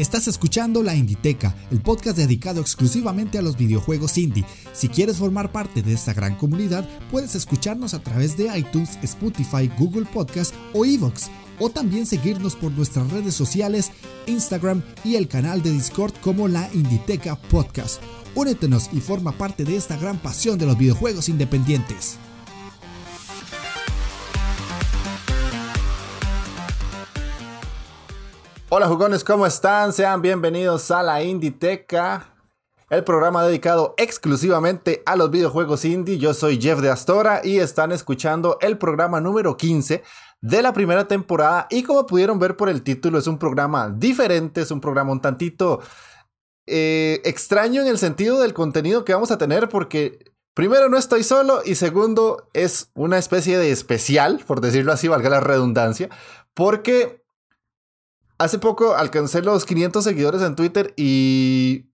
Estás escuchando La Inditeca, el podcast dedicado exclusivamente a los videojuegos indie. Si quieres formar parte de esta gran comunidad, puedes escucharnos a través de iTunes, Spotify, Google Podcast o Evox, o también seguirnos por nuestras redes sociales, Instagram y el canal de Discord como La Inditeca Podcast. Únetenos y forma parte de esta gran pasión de los videojuegos independientes. Hola jugones, ¿cómo están? Sean bienvenidos a la Inditeca, el programa dedicado exclusivamente a los videojuegos indie. Yo soy Jeff de Astora y están escuchando el programa número 15 de la primera temporada. Y como pudieron ver por el título, es un programa diferente, es un programa un tantito eh, extraño en el sentido del contenido que vamos a tener porque primero no estoy solo y segundo es una especie de especial, por decirlo así, valga la redundancia, porque hace poco alcancé los 500 seguidores en Twitter y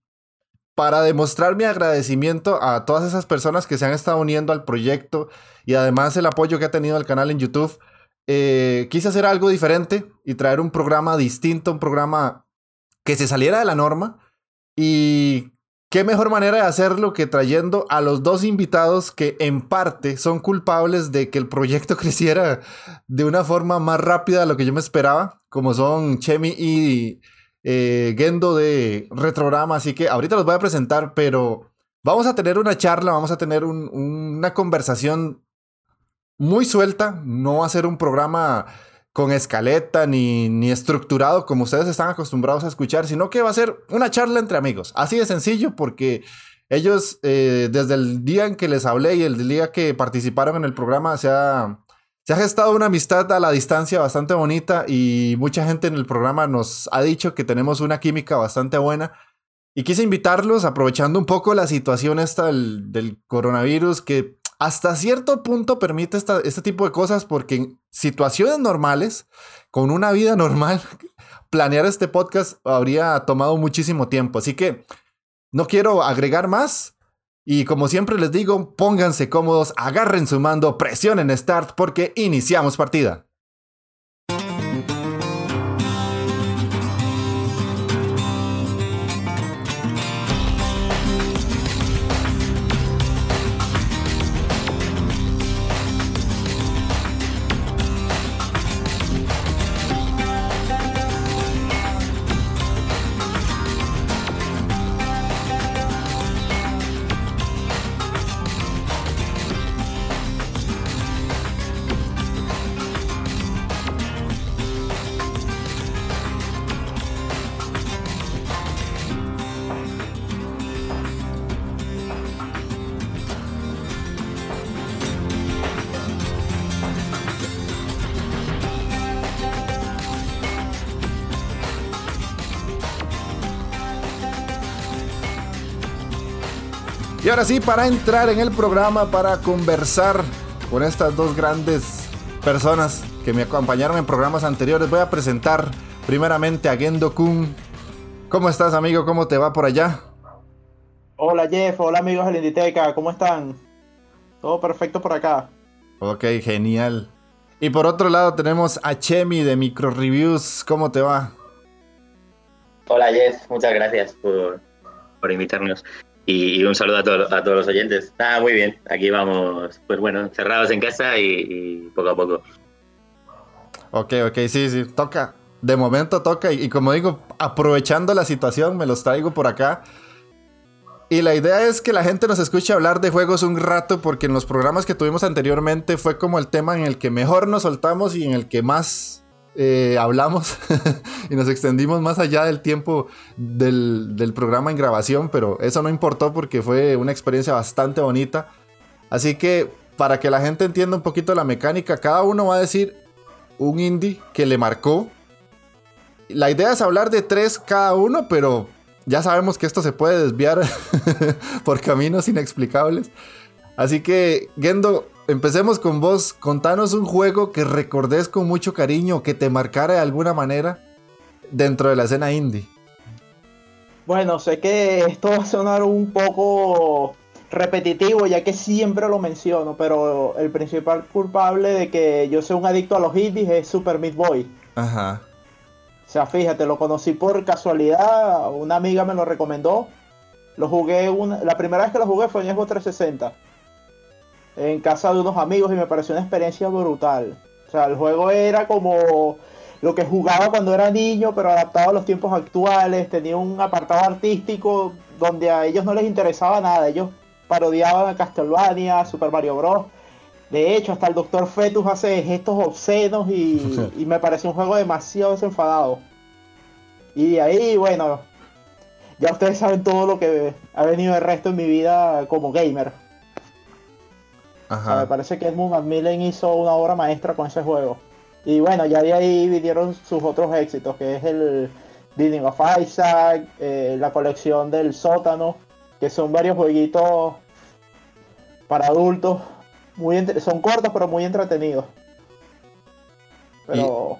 para demostrar mi agradecimiento a todas esas personas que se han estado uniendo al proyecto y además el apoyo que ha tenido el canal en YouTube, eh, quise hacer algo diferente y traer un programa distinto, un programa que se saliera de la norma y qué mejor manera de hacerlo que trayendo a los dos invitados que en parte son culpables de que el proyecto creciera de una forma más rápida de lo que yo me esperaba como son Chemi y eh, Gendo de Retrograma. Así que ahorita los voy a presentar, pero vamos a tener una charla, vamos a tener una conversación muy suelta. No va a ser un programa con escaleta ni, ni estructurado como ustedes están acostumbrados a escuchar, sino que va a ser una charla entre amigos. Así de sencillo porque ellos eh, desde el día en que les hablé y el día que participaron en el programa se ha se ha gestado una amistad a la distancia bastante bonita y mucha gente en el programa nos ha dicho que tenemos una química bastante buena. Y quise invitarlos, aprovechando un poco la situación esta del, coronavirus, que hasta cierto punto permite este tipo de cosas, porque en situaciones normales, con una vida normal, planear este podcast habría tomado muchísimo tiempo. Así que no quiero agregar más. Y como siempre les digo, pónganse cómodos, agarren su mando, presionen Start porque iniciamos partida. Y ahora sí, para entrar en el programa, para conversar con estas dos grandes personas que me acompañaron en programas anteriores, voy a presentar primeramente a Gendo Kun. ¿Cómo estás, amigo? ¿Cómo te va por allá? Hola, Jeff. Hola, amigos de la Inditeca. ¿Cómo están? Todo perfecto por acá. Ok, genial. Y por otro lado tenemos a Chemi de Micro Reviews. ¿Cómo te va? Hola, Jeff. Muchas gracias por, por invitarnos. Y, un saludo a, a, todos los oyentes. Ah, muy bien. Aquí vamos, pues bueno, cerrados en casa y, poco a poco. Ok, ok, sí, sí, toca. De momento toca. Y, como digo, aprovechando la situación, me los traigo por acá. Y la idea es que la gente nos escuche hablar de juegos un rato, porque en los programas que tuvimos anteriormente fue como el tema en el que mejor nos soltamos y en el que más eh, hablamos y nos extendimos más allá del tiempo del, programa en grabación, pero eso no importó porque fue una experiencia bastante bonita. Así que para que la gente entienda un poquito la mecánica, cada uno va a decir un indie que le marcó. La idea es hablar de tres cada uno, pero ya sabemos que esto se puede desviar por caminos inexplicables. Así que, Gendo, empecemos con vos. Contanos un juego que recordes con mucho cariño, que te marcara de alguna manera dentro de la escena indie. Bueno, sé que esto va a sonar un poco repetitivo, ya que siempre lo menciono, pero el principal culpable de que yo sea un adicto a los indies es Super Meat Boy. Ajá. O sea, fíjate, lo conocí por casualidad, una amiga me lo recomendó. Lo jugué, una, la primera vez que lo jugué fue en Xbox 360. En casa de unos amigos y me pareció una experiencia brutal. O sea, el juego era como lo que jugaba cuando era niño, pero adaptado a los tiempos actuales. Tenía un apartado artístico donde a ellos no les interesaba nada. Ellos parodiaban a Castlevania, Super Mario Bros. De hecho, hasta el Doctor Fetus hace gestos obscenos y, y me pareció un juego demasiado desenfadado. Y de ahí, bueno, ya ustedes saben todo lo que ha venido el resto en mi vida como gamer. Me parece que Edmund Macmillan hizo una obra maestra con ese juego. Y bueno, ya de ahí vinieron sus otros éxitos, que es el Binding of Isaac, eh, la colección del sótano, que son varios jueguitos para adultos. Muy son cortos pero muy entretenidos. Pero...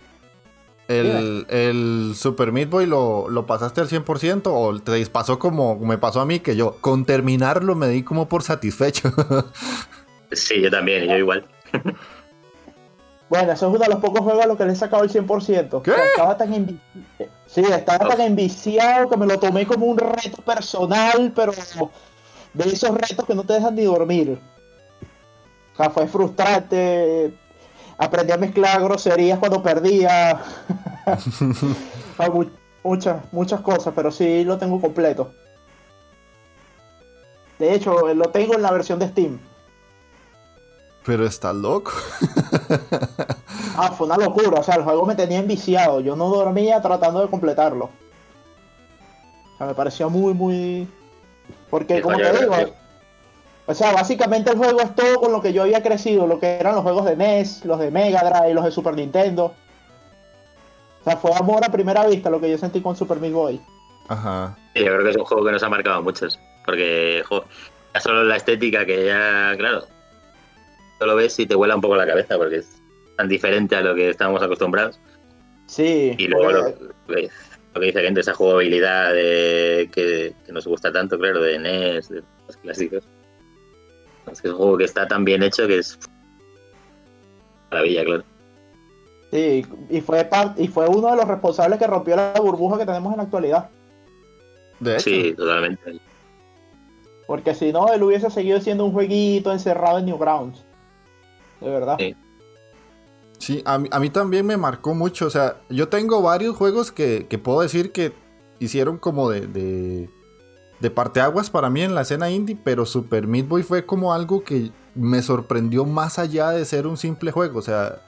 ¿El, Super Meat Boy lo, lo, pasaste al 100% o te pasó como me pasó a mí que yo con terminarlo me di como por satisfecho? sí, yo también, yo igual. bueno, eso es uno de los pocos juegos a los que le he sacado el 100%. ¿Qué? Estaba tan, sí, estaba tan enviciado que me lo tomé como un reto personal, pero de esos retos que no te dejan ni dormir. O sea, fue frustrante aprendí a mezclar groserías cuando perdía. muchas, muchas cosas, pero sí lo tengo completo. De hecho, lo tengo en la versión de Steam. Pero está loco. ah, fue una locura. O sea, el juego me tenía enviciado. Yo no dormía tratando de completarlo. O sea, me pareció muy, muy. Porque, como te digo, o sea, básicamente el juego es todo con lo que yo había crecido, lo que eran los juegos de NES, los de Mega Drive, los de Super Nintendo. O sea, fue amor a primera vista lo que yo sentí con Super Meat Boy. Ajá. Sí, yo creo que es un juego que nos ha marcado a muchos. Porque, ya solo la estética que ya, claro, lo ves y te vuela un poco la cabeza porque es tan diferente a lo que estábamos acostumbrados. Sí. Y luego lo, que dice gente, esa jugabilidad de, que, que, nos gusta tanto, claro, de NES, de los clásicos. Es un juego que está tan bien hecho que es maravilla, claro. Sí, y fue, y fue uno de los responsables que rompió la burbuja que tenemos en la actualidad. De Sí, totalmente. Porque si no, él hubiese seguido siendo un jueguito encerrado en Newgrounds. De verdad. Sí. Sí, a mí, también me marcó mucho. O sea, yo tengo varios juegos que, puedo decir que hicieron como de de parteaguas para mí en la escena indie, pero Super Meat Boy fue como algo que me sorprendió más allá de ser un simple juego, o sea,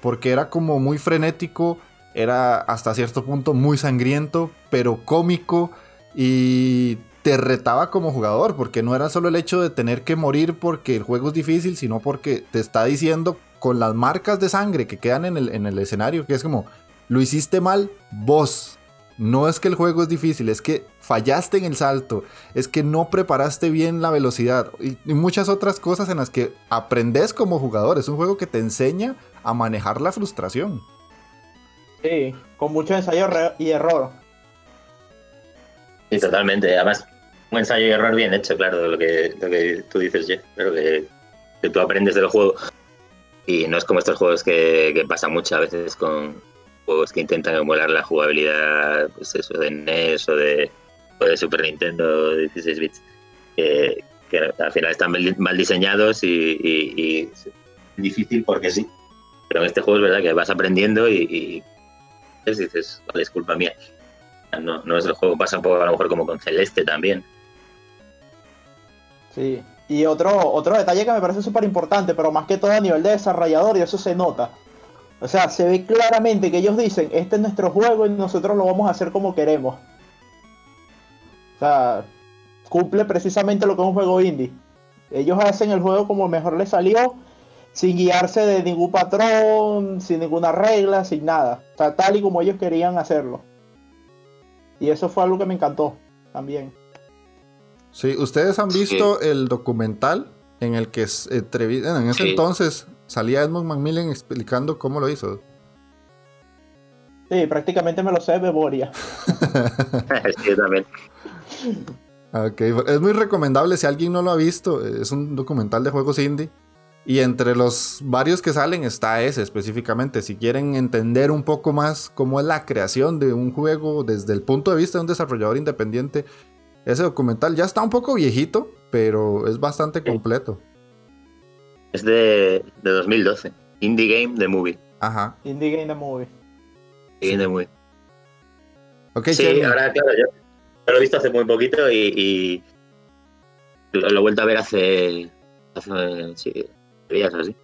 porque era como muy frenético, era hasta cierto punto muy sangriento, pero cómico y te retaba como jugador, porque no era solo el hecho de tener que morir porque el juego es difícil, sino porque te está diciendo con las marcas de sangre que quedan en el, en el escenario, que es como, lo hiciste mal, vos, no es que el juego es difícil, es que fallaste en el salto, es que no preparaste bien la velocidad y, muchas otras cosas en las que aprendes como jugador. Es un juego que te enseña a manejar la frustración. Sí, con mucho ensayo y error. Sí, totalmente. Además, un ensayo y error bien hecho, claro, lo que, lo que tú dices, Jeff. Pero que, tú aprendes del juego. Y no es como estos juegos que, que pasa muchas veces con, juegos que intentan emular la jugabilidad pues eso, de NES o de, de Super Nintendo 16 bits, que, al final están mal diseñados y, difícil porque sí. Pero en este juego es verdad que vas aprendiendo y, dices, vale, es culpa mía. No, no es el juego, pasa un poco a lo mejor como con Celeste también. Sí, y otro, otro detalle que me parece súper importante, pero más que todo a nivel de desarrollador, y eso se nota o sea, se ve claramente que ellos dicen, este es nuestro juego y nosotros lo vamos a hacer como queremos. O sea, cumple precisamente lo que es un juego indie. Ellos hacen el juego como mejor les salió, sin guiarse de ningún patrón, sin ninguna regla, sin nada. O sea, tal y como ellos querían hacerlo. Y eso fue algo que me encantó también. Sí, ¿ustedes han visto el documental en el que en ese entonces salía Edmund Macmillan explicando cómo lo hizo. Sí, prácticamente me lo sé de memoria. sí, también. Es muy recomendable si alguien no lo ha visto. Es un documental de juegos indie. Y entre los varios que salen está ese específicamente. Si quieren entender un poco más cómo es la creación de un juego desde el punto de vista de un desarrollador independiente, ese documental ya está un poco viejito, pero es bastante completo. Es de, de 2012. Indie Game The Movie. Ajá. Indie Game The Movie. Indie Game The Movie. Ok, Sí, ahora, claro, yo, yo lo he visto hace muy poquito y, y lo, lo he vuelto a ver hace, hace sí, días o así.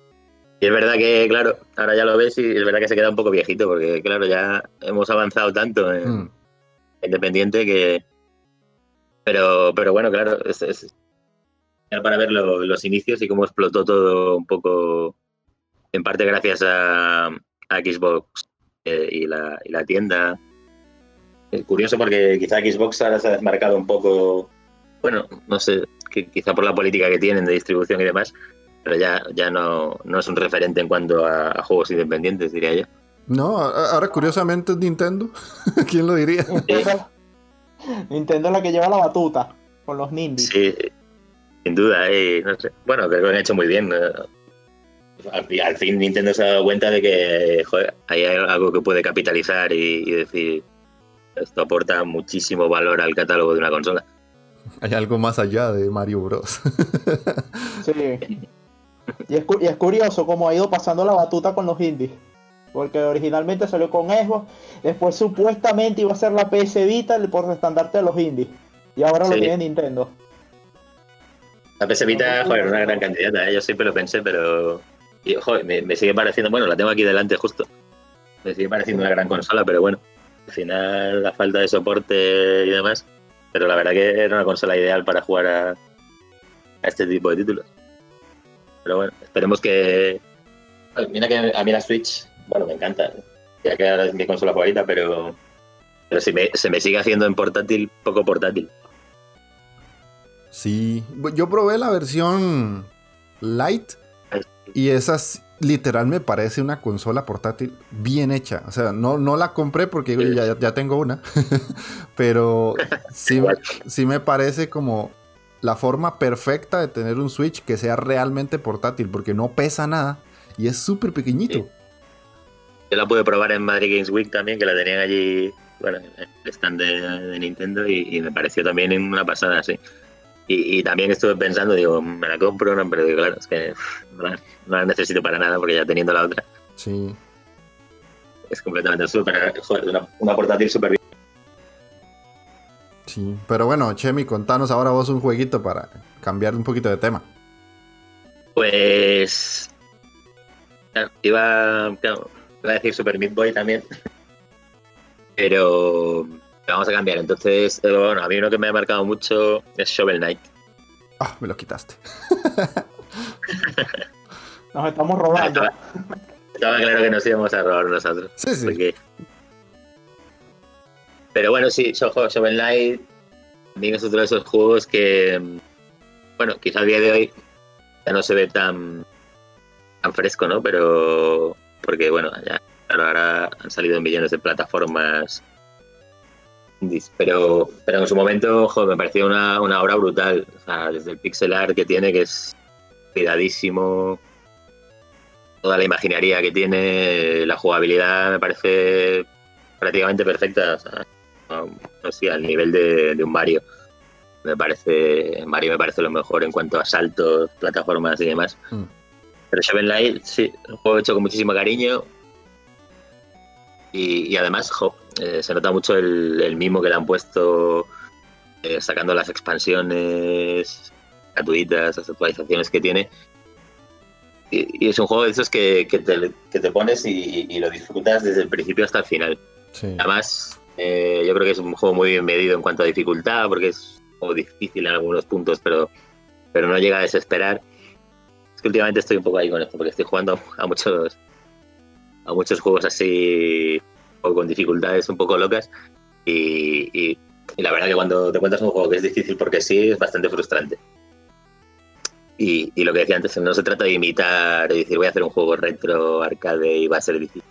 Y es verdad que, claro, ahora ya lo ves y es verdad que se queda un poco viejito porque, claro, ya hemos avanzado tanto en Mm, Independiente que... Pero, pero bueno, claro, es, para ver lo- los inicios y cómo explotó todo un poco, en parte gracias a, a Xbox eh, y, la, y la tienda. Es curioso porque quizá Xbox ahora se ha desmarcado un poco, bueno, no sé, que quizá por la política que tienen de distribución y demás, pero ya, ya no, no es un referente en cuanto a, a juegos independientes, diría yo. No, ahora curiosamente es Nintendo. ¿Quién lo diría? Nintendo, es la que lleva la batuta con los Nindies. Sí, sin duda. eh, no sé. Bueno, creo que lo han hecho muy bien. Al, fi- al fin Nintendo se ha dado cuenta de que joder, hay algo que puede capitalizar y, y decir esto aporta muchísimo valor al catálogo de una consola. Hay algo más allá de Mario Bros. Sí. Y es, y es curioso cómo ha ido pasando la batuta con los indies. Porque originalmente salió con Xbox, después supuestamente iba a ser la PS Vita el por estandarte de los indies. Y ahora lo tiene Nintendo. La PS Vita, joder, una gran candidata, ¿eh? yo siempre lo pensé, pero y, joder, me, me sigue pareciendo, bueno, la tengo aquí delante justo, me sigue pareciendo una gran consola, pero bueno, al final la falta de soporte y demás, pero la verdad que era una consola ideal para jugar a, a este tipo de títulos. Pero bueno, esperemos que... Mira que a mí la Switch, bueno, me encanta, ya que ahora es mi consola favorita, pero, pero si me- se me sigue haciendo en portátil, poco portátil. Sí, yo probé la versión Lite y esa literal me parece una consola portátil bien hecha. O sea, no, no la compré porque Sí. ya, ya tengo una, pero sí, sí me parece como la forma perfecta de tener un Switch que sea realmente portátil porque no pesa nada y es súper pequeñito. Sí. Yo la pude probar en Madrid Games Week también, que la tenían allí, bueno, en el stand de, de Nintendo y, y me pareció también una pasada, sí. Y, y también estuve pensando, digo, me la compro, no, pero digo, claro, es que no la, no la necesito para nada porque ya teniendo la otra Sí. es completamente súper, joder, una, una portátil súper bien. Sí, pero bueno, Chemi, contanos ahora vos un jueguito para cambiar un poquito de tema. Pues. claro, iba, claro, iba a decir Super Meat Boy también. Pero vamos a cambiar. Entonces, eh, bueno, a mí uno que me ha marcado mucho es Shovel Knight. Ah, me lo quitaste. Nos estamos robando. Estaba, estaba claro que nos íbamos a robar nosotros. Sí, sí. porque- Pero bueno, sí, Sho- Shovel Knight también es otro de esos juegos que, mm, bueno, quizá a día de hoy ya no se ve tan, tan fresco, ¿no? Pero porque, bueno, ya claro, ahora han salido millones de plataformas pero, pero en su momento jo, me pareció una, una obra brutal. O sea, desde el pixel art que tiene, que es cuidadísimo, toda la imaginería que tiene, la jugabilidad me parece prácticamente perfecta. O sea, no, sé, al nivel de, de un Mario. Me parece, Mario me parece lo mejor en cuanto a saltos, plataformas y demás. Mm. Pero Shovel Knight, sí, un juego hecho con muchísimo cariño. Y, y además, jo, eh, se nota mucho el, el mimo que le han puesto eh, sacando las expansiones gratuitas, las actualizaciones que tiene. Y, y es un juego de esos que, que te, que te pones y, y lo disfrutas desde el principio hasta el final. Sí. Además, eh, yo creo que es un juego muy bien medido en cuanto a dificultad, porque es un juego difícil en algunos puntos, pero, pero no llega a desesperar. Es que últimamente estoy un poco ahí con esto, porque estoy jugando a muchos, a muchos juegos así, o con dificultades un poco locas, y, la verdad que cuando te cuentas un juego que es difícil porque sí, es bastante frustrante. Y, lo que decía antes, no se trata de imitar, de decir voy a hacer un juego retro, arcade y va a ser difícil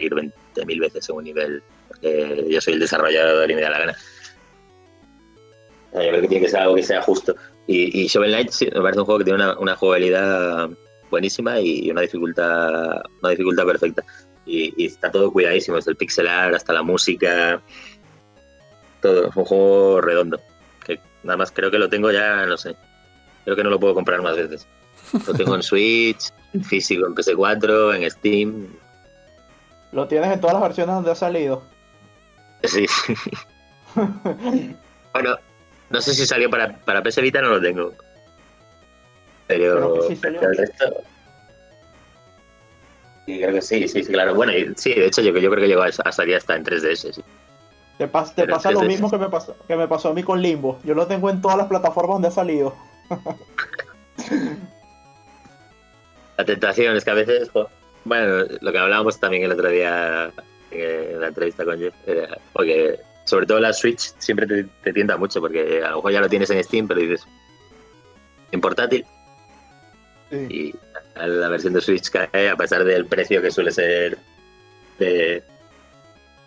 ir 20.000 veces en un nivel, porque yo soy el desarrollador y me da la gana. Yo creo que tiene que ser algo que sea justo. Y, y Shovel Knight sí, me parece un juego que tiene una, una jugabilidad buenísima y una dificultad, una dificultad perfecta. Y, está todo cuidadísimo, desde el pixel art hasta la música, todo, es un juego redondo. Que nada más creo que lo tengo ya, no sé, creo que no lo puedo comprar más veces. Lo tengo en Switch, en físico, en PS4, en Steam. ¿Lo tienes en todas las versiones donde ha salido? Sí. bueno, no sé si salió para, para PS Vita, no lo tengo. Pero, el resto. Sí, creo que sí, sí, sí, claro. Bueno, sí, de hecho, yo, yo creo que llegó a, salir hasta en 3DS, sí. Te, te pasa lo mismo que me, pasó, que me pasó a mí con Limbo. Yo lo tengo en todas las plataformas donde ha salido. la tentación es que a veces, bueno, lo que hablábamos también el otro día en la entrevista con Jeff, porque sobre todo la Switch siempre te, te, tienta mucho, porque a lo mejor ya lo tienes en Steam, pero dices, en portátil. Y la versión de Switch cae a pesar del precio que suele ser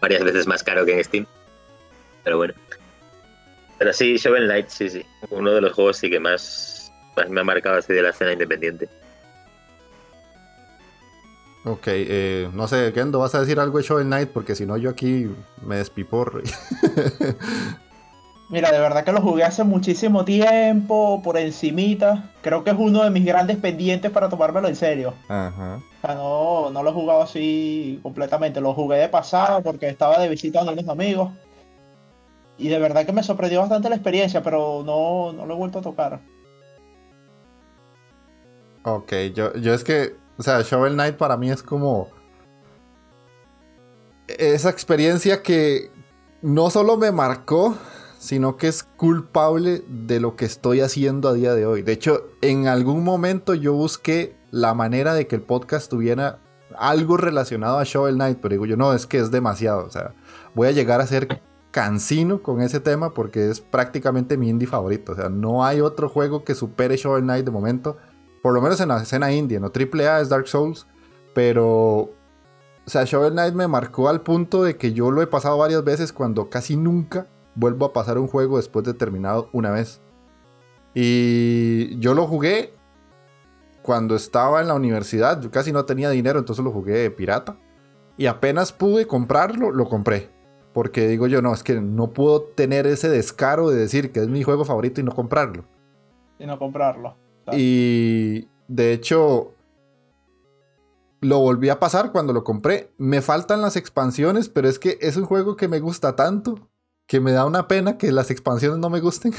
varias veces más caro que en Steam. Pero bueno. Pero sí, Shovel Knight, sí, sí. Uno de los juegos sí que más, más me ha marcado así de la escena independiente. Ok, eh, no sé, Kendo, ¿vas a decir algo de Shovel Knight? Porque si no, yo aquí me despiporro. Mira, de verdad que lo jugué hace muchísimo tiempo, por encimita. Creo que es uno de mis grandes pendientes para tomármelo en serio. Ajá. O sea, no, no lo he jugado así completamente. Lo jugué de pasada porque estaba de visita con unos amigos. Y de verdad que me sorprendió bastante la experiencia, pero no, no lo he vuelto a tocar. Ok, yo, yo es que o sea, Shovel Knight para mí es como esa experiencia que no solo me marcó, sino que es culpable de lo que estoy haciendo a día de hoy. De hecho, en algún momento yo busqué la manera de que el podcast tuviera algo relacionado a Shovel Knight, pero digo yo, no, es que es demasiado. O sea, voy a llegar a ser cansino con ese tema porque es prácticamente mi indie favorito. O sea, no hay otro juego que supere Shovel Knight de momento por lo menos en la escena indie, no triple A es Dark Souls, pero o sea, Shovel Knight me marcó al punto de que yo lo he pasado varias veces cuando casi nunca vuelvo a pasar un juego después de terminado una vez. Y yo lo jugué cuando estaba en la universidad, yo casi no tenía dinero, entonces lo jugué pirata. Y apenas pude comprarlo, lo compré. Porque digo yo, no, es que no puedo tener ese descaro de decir que es mi juego favorito y no comprarlo. Y no comprarlo. Y de hecho, lo volví a pasar cuando lo compré. Me faltan las expansiones, pero es que es un juego que me gusta tanto que me da una pena que las expansiones no me gusten.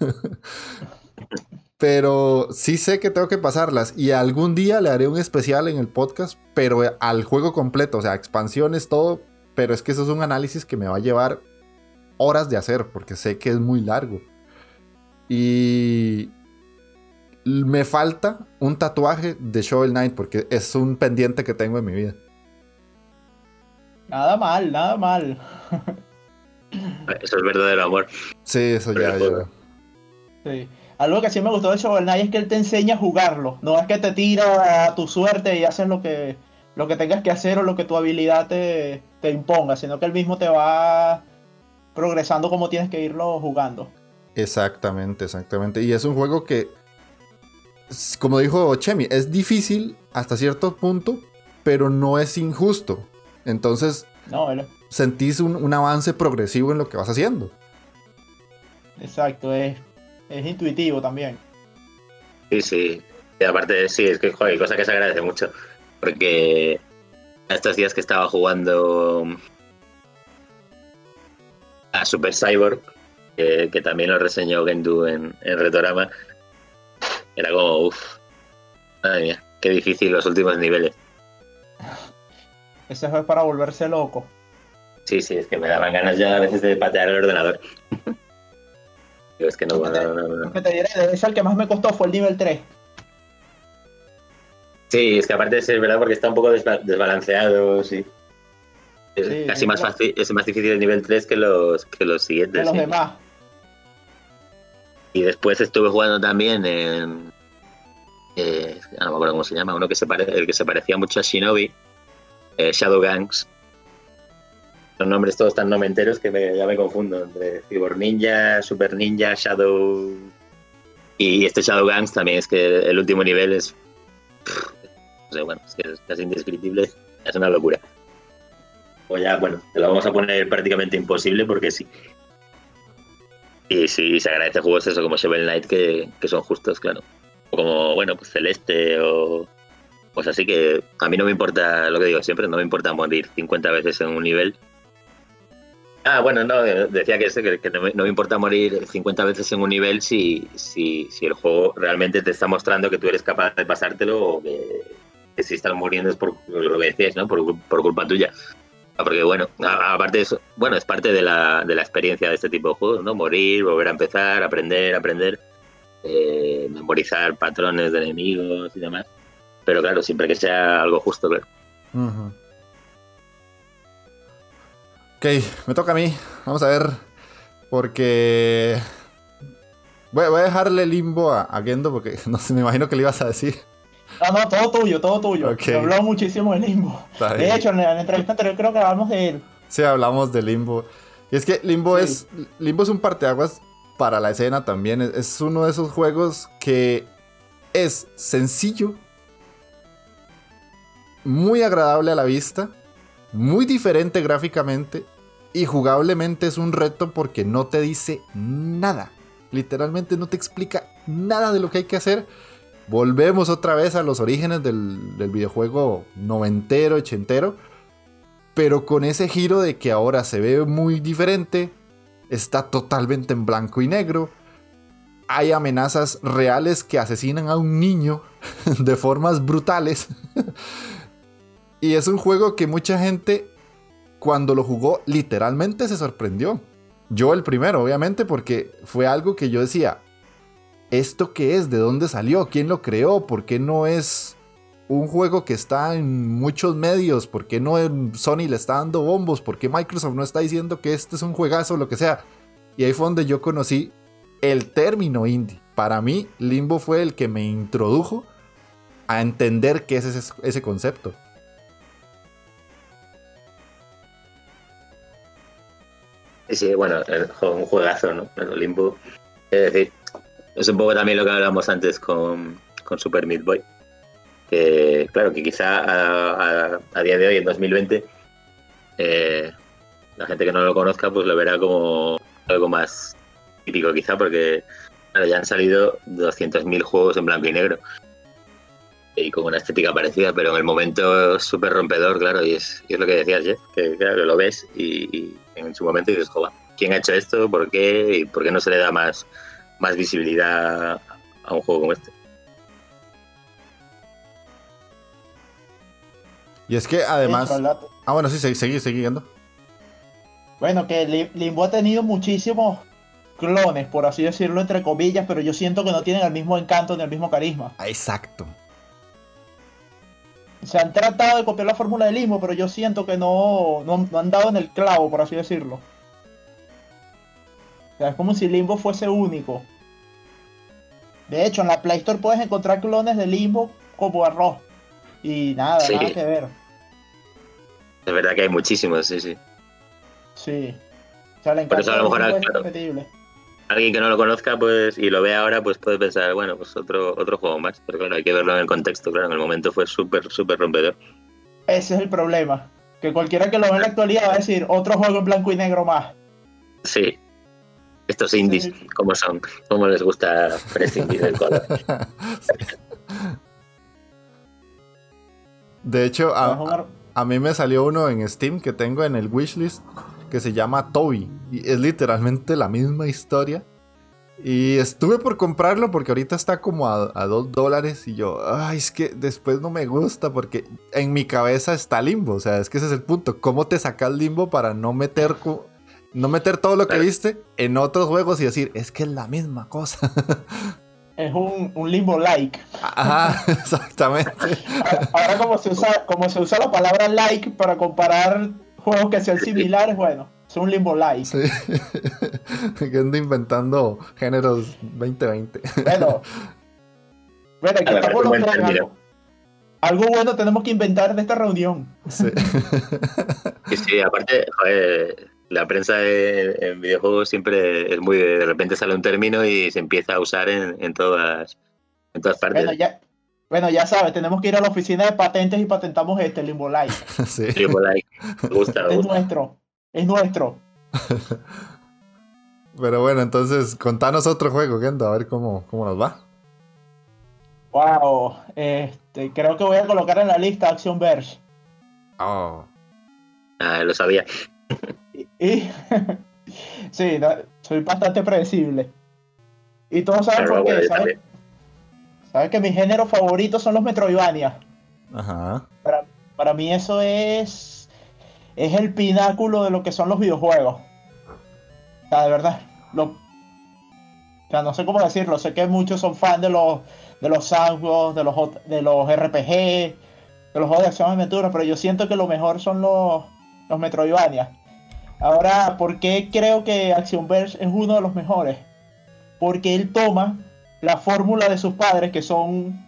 pero sí sé que tengo que pasarlas y algún día le haré un especial en el podcast, pero al juego completo, o sea, expansiones, todo. Pero es que eso es un análisis que me va a llevar horas de hacer porque sé que es muy largo. Y me falta un tatuaje de Shovel Knight porque es un pendiente que tengo en mi vida. Nada mal, nada mal. Eso es verdadero amor. Sí, eso ya, ya. Sí. Algo que sí me gustó de Shovel Knight es que él te enseña a jugarlo. No es que te tira a tu suerte y haces lo que, lo que tengas que hacer o lo que tu habilidad te, te imponga, sino que él mismo te va progresando como tienes que irlo jugando. Exactamente, exactamente. Y es un juego que como dijo Chemi, es difícil hasta cierto punto, pero no es injusto. Entonces, sentís un, avance progresivo en lo que vas haciendo. Exacto, es, es intuitivo también. Sí, sí. Y aparte, sí, es que, joder, cosa que se agradece mucho. Porque estos días que estaba jugando a Super Cyborg, que, también lo reseñó Gendu en, en Retorama, era como, uff, madre mía, qué difícil los últimos niveles. Ese es para volverse loco. Sí, sí, es que me daban ganas ya a veces de patear el ordenador. es que no, no, no, no. te diré, ese el que más me costó fue el nivel 3. Sí, es que aparte es verdad porque está un poco desbalanceado, sí. Es casi más fácil, es más difícil el nivel 3 que los, que los siguientes. Que los demás. Y después estuve jugando también en. Eh, no me acuerdo cómo se llama, uno que se el que se parecía mucho a Shinobi, eh, Shadow Gangs. Los nombres todos tan nomenteros que me, ya me confundo entre Cyborg Ninja, Super Ninja, Shadow. Y este Shadow Gangs también es que el último nivel es no sé, bueno, es que es casi indescriptible, es una locura. O ya, bueno, te lo vamos a poner prácticamente imposible porque sí. Y sí, se agradece juegos eso como Shovel Knight que, que son justos, claro. O como, bueno, pues Celeste o pues así que a mí no me importa, lo que digo siempre, no me importa morir 50 veces en un nivel. Ah, bueno, no, decía que, que, no, me, importa morir 50 veces en un nivel si, si, si, el juego realmente te está mostrando que tú eres capaz de pasártelo o que, si estás muriendo es por lo que decías, ¿no? Por, por culpa tuya. Ah, porque bueno, aparte de eso, bueno, es parte de la, de la experiencia de este tipo de juegos, ¿no? Morir, volver a empezar, aprender, aprender, eh, memorizar patrones de enemigos y demás. Pero claro, siempre que sea algo justo, claro. Ok, me toca a mí. Vamos a ver. Porque. Voy, a dejarle limbo a, Gendo porque no me imagino que le ibas a decir. No, no, todo tuyo, todo tuyo. Okay. Habló muchísimo de limbo. De hecho, en la, entrevista anterior creo que hablamos de él. Sí, hablamos de limbo. Y es que limbo es. Limbo es un parteaguas para la escena también. es uno de esos juegos que es sencillo, muy agradable a la vista, muy diferente gráficamente y jugablemente es un reto porque no te dice nada. Literalmente no te explica nada de lo que hay que hacer. Volvemos otra vez a los orígenes del, videojuego noventero, ochentero. Pero con ese giro de que ahora se ve muy diferente. Está totalmente en blanco y negro. Hay amenazas reales que asesinan a un niño de formas brutales. Y es un juego que mucha gente cuando lo jugó literalmente se sorprendió. Yo el primero, obviamente, porque fue algo que yo decía, ¿esto qué es? ¿De dónde salió? ¿Quién lo creó? ¿Por qué no es un juego que está en muchos medios? ¿Por qué no Sony le está dando bombos? ¿Por qué Microsoft no está diciendo que este es un juegazo o lo que sea? Y ahí fue donde yo conocí el término indie. Para mí, Limbo fue el que me introdujo a entender qué es ese, concepto. Sí, bueno, un juegazo, ¿no? El Limbo. Es decir, es un poco también lo que hablábamos antes con, Super Meat Boy. Que, claro, que quizá a, día de hoy, en 2020, eh, la gente que no lo conozca, pues lo verá como algo más típico, quizá, porque ya han salido 200.000 juegos en blanco y negro y con una estética parecida, pero en el momento súper rompedor, claro, y es, es, lo que decías, Jeff, que claro, lo ves y, en su momento dices, joder, ¿quién ha hecho esto? ¿Por qué? ¿Y por qué no se le da más, más visibilidad a un juego como este? Y es que además... Ah, bueno, sí, seguí, siguiendo. Bueno, que Limbo ha tenido muchísimos clones, por así decirlo, entre comillas, pero yo siento que no tienen el mismo encanto ni el mismo carisma. Exacto se han tratado de copiar la fórmula del Limbo, pero yo siento que no, no, han dado en el clavo, por así decirlo. Sea, es como si Limbo fuese único. De hecho, en la Play Store puedes encontrar clones de Limbo como arroz. Y nada, nada que ver. Es verdad que hay muchísimos, sí, sí. Sí. O sea, la Pero eso a lo mejor es repetible alguien que no lo conozca pues y lo ve ahora pues puede pensar bueno pues otro otro juego más pero claro hay que verlo en el contexto claro en el momento fue súper súper rompedor ese es el problema que cualquiera que lo vea en la actualidad va a decir otro juego en blanco y negro más sí estos indies cómo son cómo les gusta prescindir del color de hecho a, a mí me salió uno en Steam que tengo en el wishlist que se llama Toby. Y es literalmente la misma historia. Y estuve por comprarlo porque ahorita está como a, a dos dólares. Y yo, ay, es que después no me gusta porque en mi cabeza está limbo. O sea, es que ese es el punto. ¿Cómo te sacas limbo para no meter, no meter todo lo que viste en otros juegos y decir, es que es la misma cosa? es un, limbo like. Ajá, exactamente. Ahora, como se usa, como se usa la palabra like para comparar juegos que sean similares, bueno, son un limbo like. Sí. que ando inventando géneros 2020. Bueno, bueno, aquí estamos los tres. Algo, bueno tenemos que inventar de esta reunión. Sí. sí, aparte, joder, la prensa en, videojuegos siempre es muy de, repente sale un término y se empieza a usar en, todas en todas partes. Bueno, ya, Bueno, ya sabes, tenemos que ir a la oficina de patentes y patentamos este, Limbo Light. sí. Limbo Light. Me gusta, me Es gusta. nuestro. Es nuestro. Pero bueno, entonces contanos otro juego, Gendo, a ver cómo, cómo nos va. Wow. Este, creo que voy a colocar en la lista Action Verge. Oh. Ah, lo sabía. Y, sí, soy bastante predecible. Y todos saben Pero por bueno, qué. yo ¿Saben, que mis géneros favoritos son los Metroidvania. Ajá. Para, para mí eso es es el pináculo de lo que son los videojuegos. O sea, de verdad. Lo, o sea, no sé cómo decirlo. Sé que muchos son fans de los de los sandbox, de los de los RPG, de los juegos de acción y aventura, pero yo siento que lo mejor son los los Metroidvania. Ahora, ¿por qué creo que Action Verge es uno de los mejores? Porque él toma la fórmula de sus padres, que son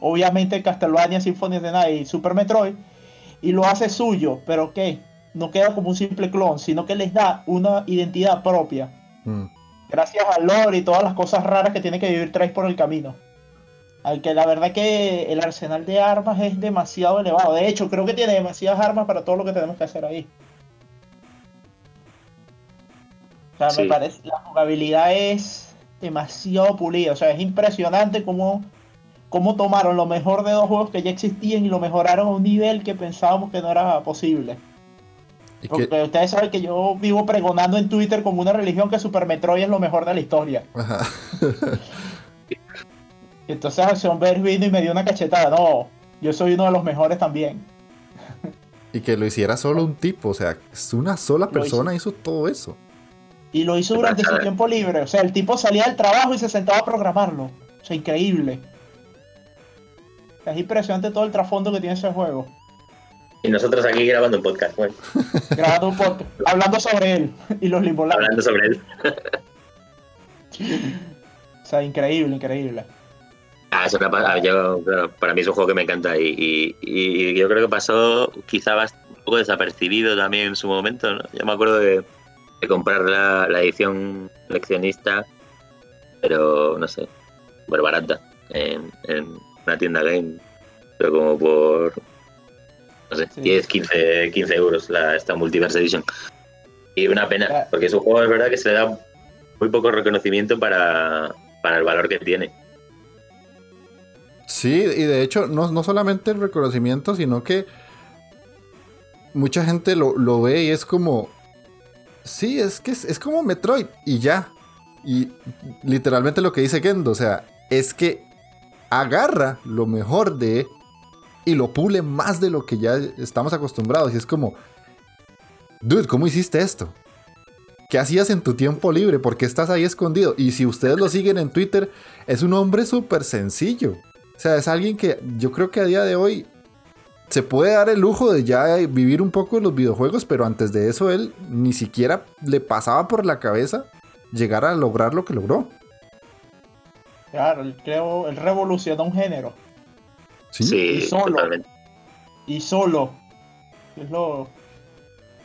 obviamente Castlevania, Symphony of the Night y Super Metroid, y lo hace suyo, pero que no queda como un simple clon, sino que les da una identidad propia, Mm. gracias al lore y todas las cosas raras que tiene que vivir Trace por el camino. Al que la verdad que el arsenal de armas es demasiado elevado. De hecho, creo que tiene demasiadas armas para todo lo que tenemos que hacer ahí. O sea, Sí. me parece, la jugabilidad es demasiado pulida. O sea, es impresionante cómo, cómo tomaron lo mejor de dos juegos que ya existían y lo mejoraron a un nivel que pensábamos que no era posible. ¿Y Porque ustedes saben que yo vivo pregonando en Twitter como una religión que Super Metroid es lo mejor de la historia. Ajá. Entonces Action Verge vino y me dio una cachetada. No, yo soy uno de los mejores también. Y que lo hiciera solo un tipo, o sea, una sola persona hizo todo eso. Y lo hizo durante su tiempo libre. O sea, el tipo salía del trabajo y se sentaba a programarlo. O sea, increíble. O sea, es impresionante todo el trasfondo que tiene ese juego. Y nosotros aquí grabando un podcast, bueno, Grabando un podcast, hablando sobre él y los limbolazos. hablando sobre él. O sea, increíble, increíble. Ah, es una yo, para mí es un juego que me encanta y, y- y yo creo que pasó quizá un poco desapercibido también en su momento. ¿no? Yo me acuerdo de, de comprar la, la edición leccionista, pero no sé, súper barata en, en una tienda game, pero como por, no sé, Sí. 10, 15, 15 euros la, esta Multiverse Edition. Y una pena, Ah. porque es un juego, es verdad, que se le da muy poco reconocimiento para, para el valor que tiene. Sí, y de hecho, no, no solamente el reconocimiento, sino que mucha gente lo, lo ve y es como. Sí, es que es, como Metroid y ya. Y literalmente lo que dice Kendo, o sea, es que agarra lo mejor de y lo pule más de lo que ya estamos acostumbrados. Y es como, dude, ¿cómo hiciste esto? ¿Qué hacías en tu tiempo libre? ¿Por qué estás ahí escondido? Y si ustedes lo siguen en Twitter, es un hombre súper sencillo. O sea, es alguien que yo creo que a día de hoy se puede dar el lujo de ya vivir un poco de los videojuegos, pero antes de eso él ni siquiera le pasaba por la cabeza llegar a lograr lo que logró. Claro, él, creo, él revolucionó un género. Sí. Sí, Y solo. totalmente. Y solo. Es lo,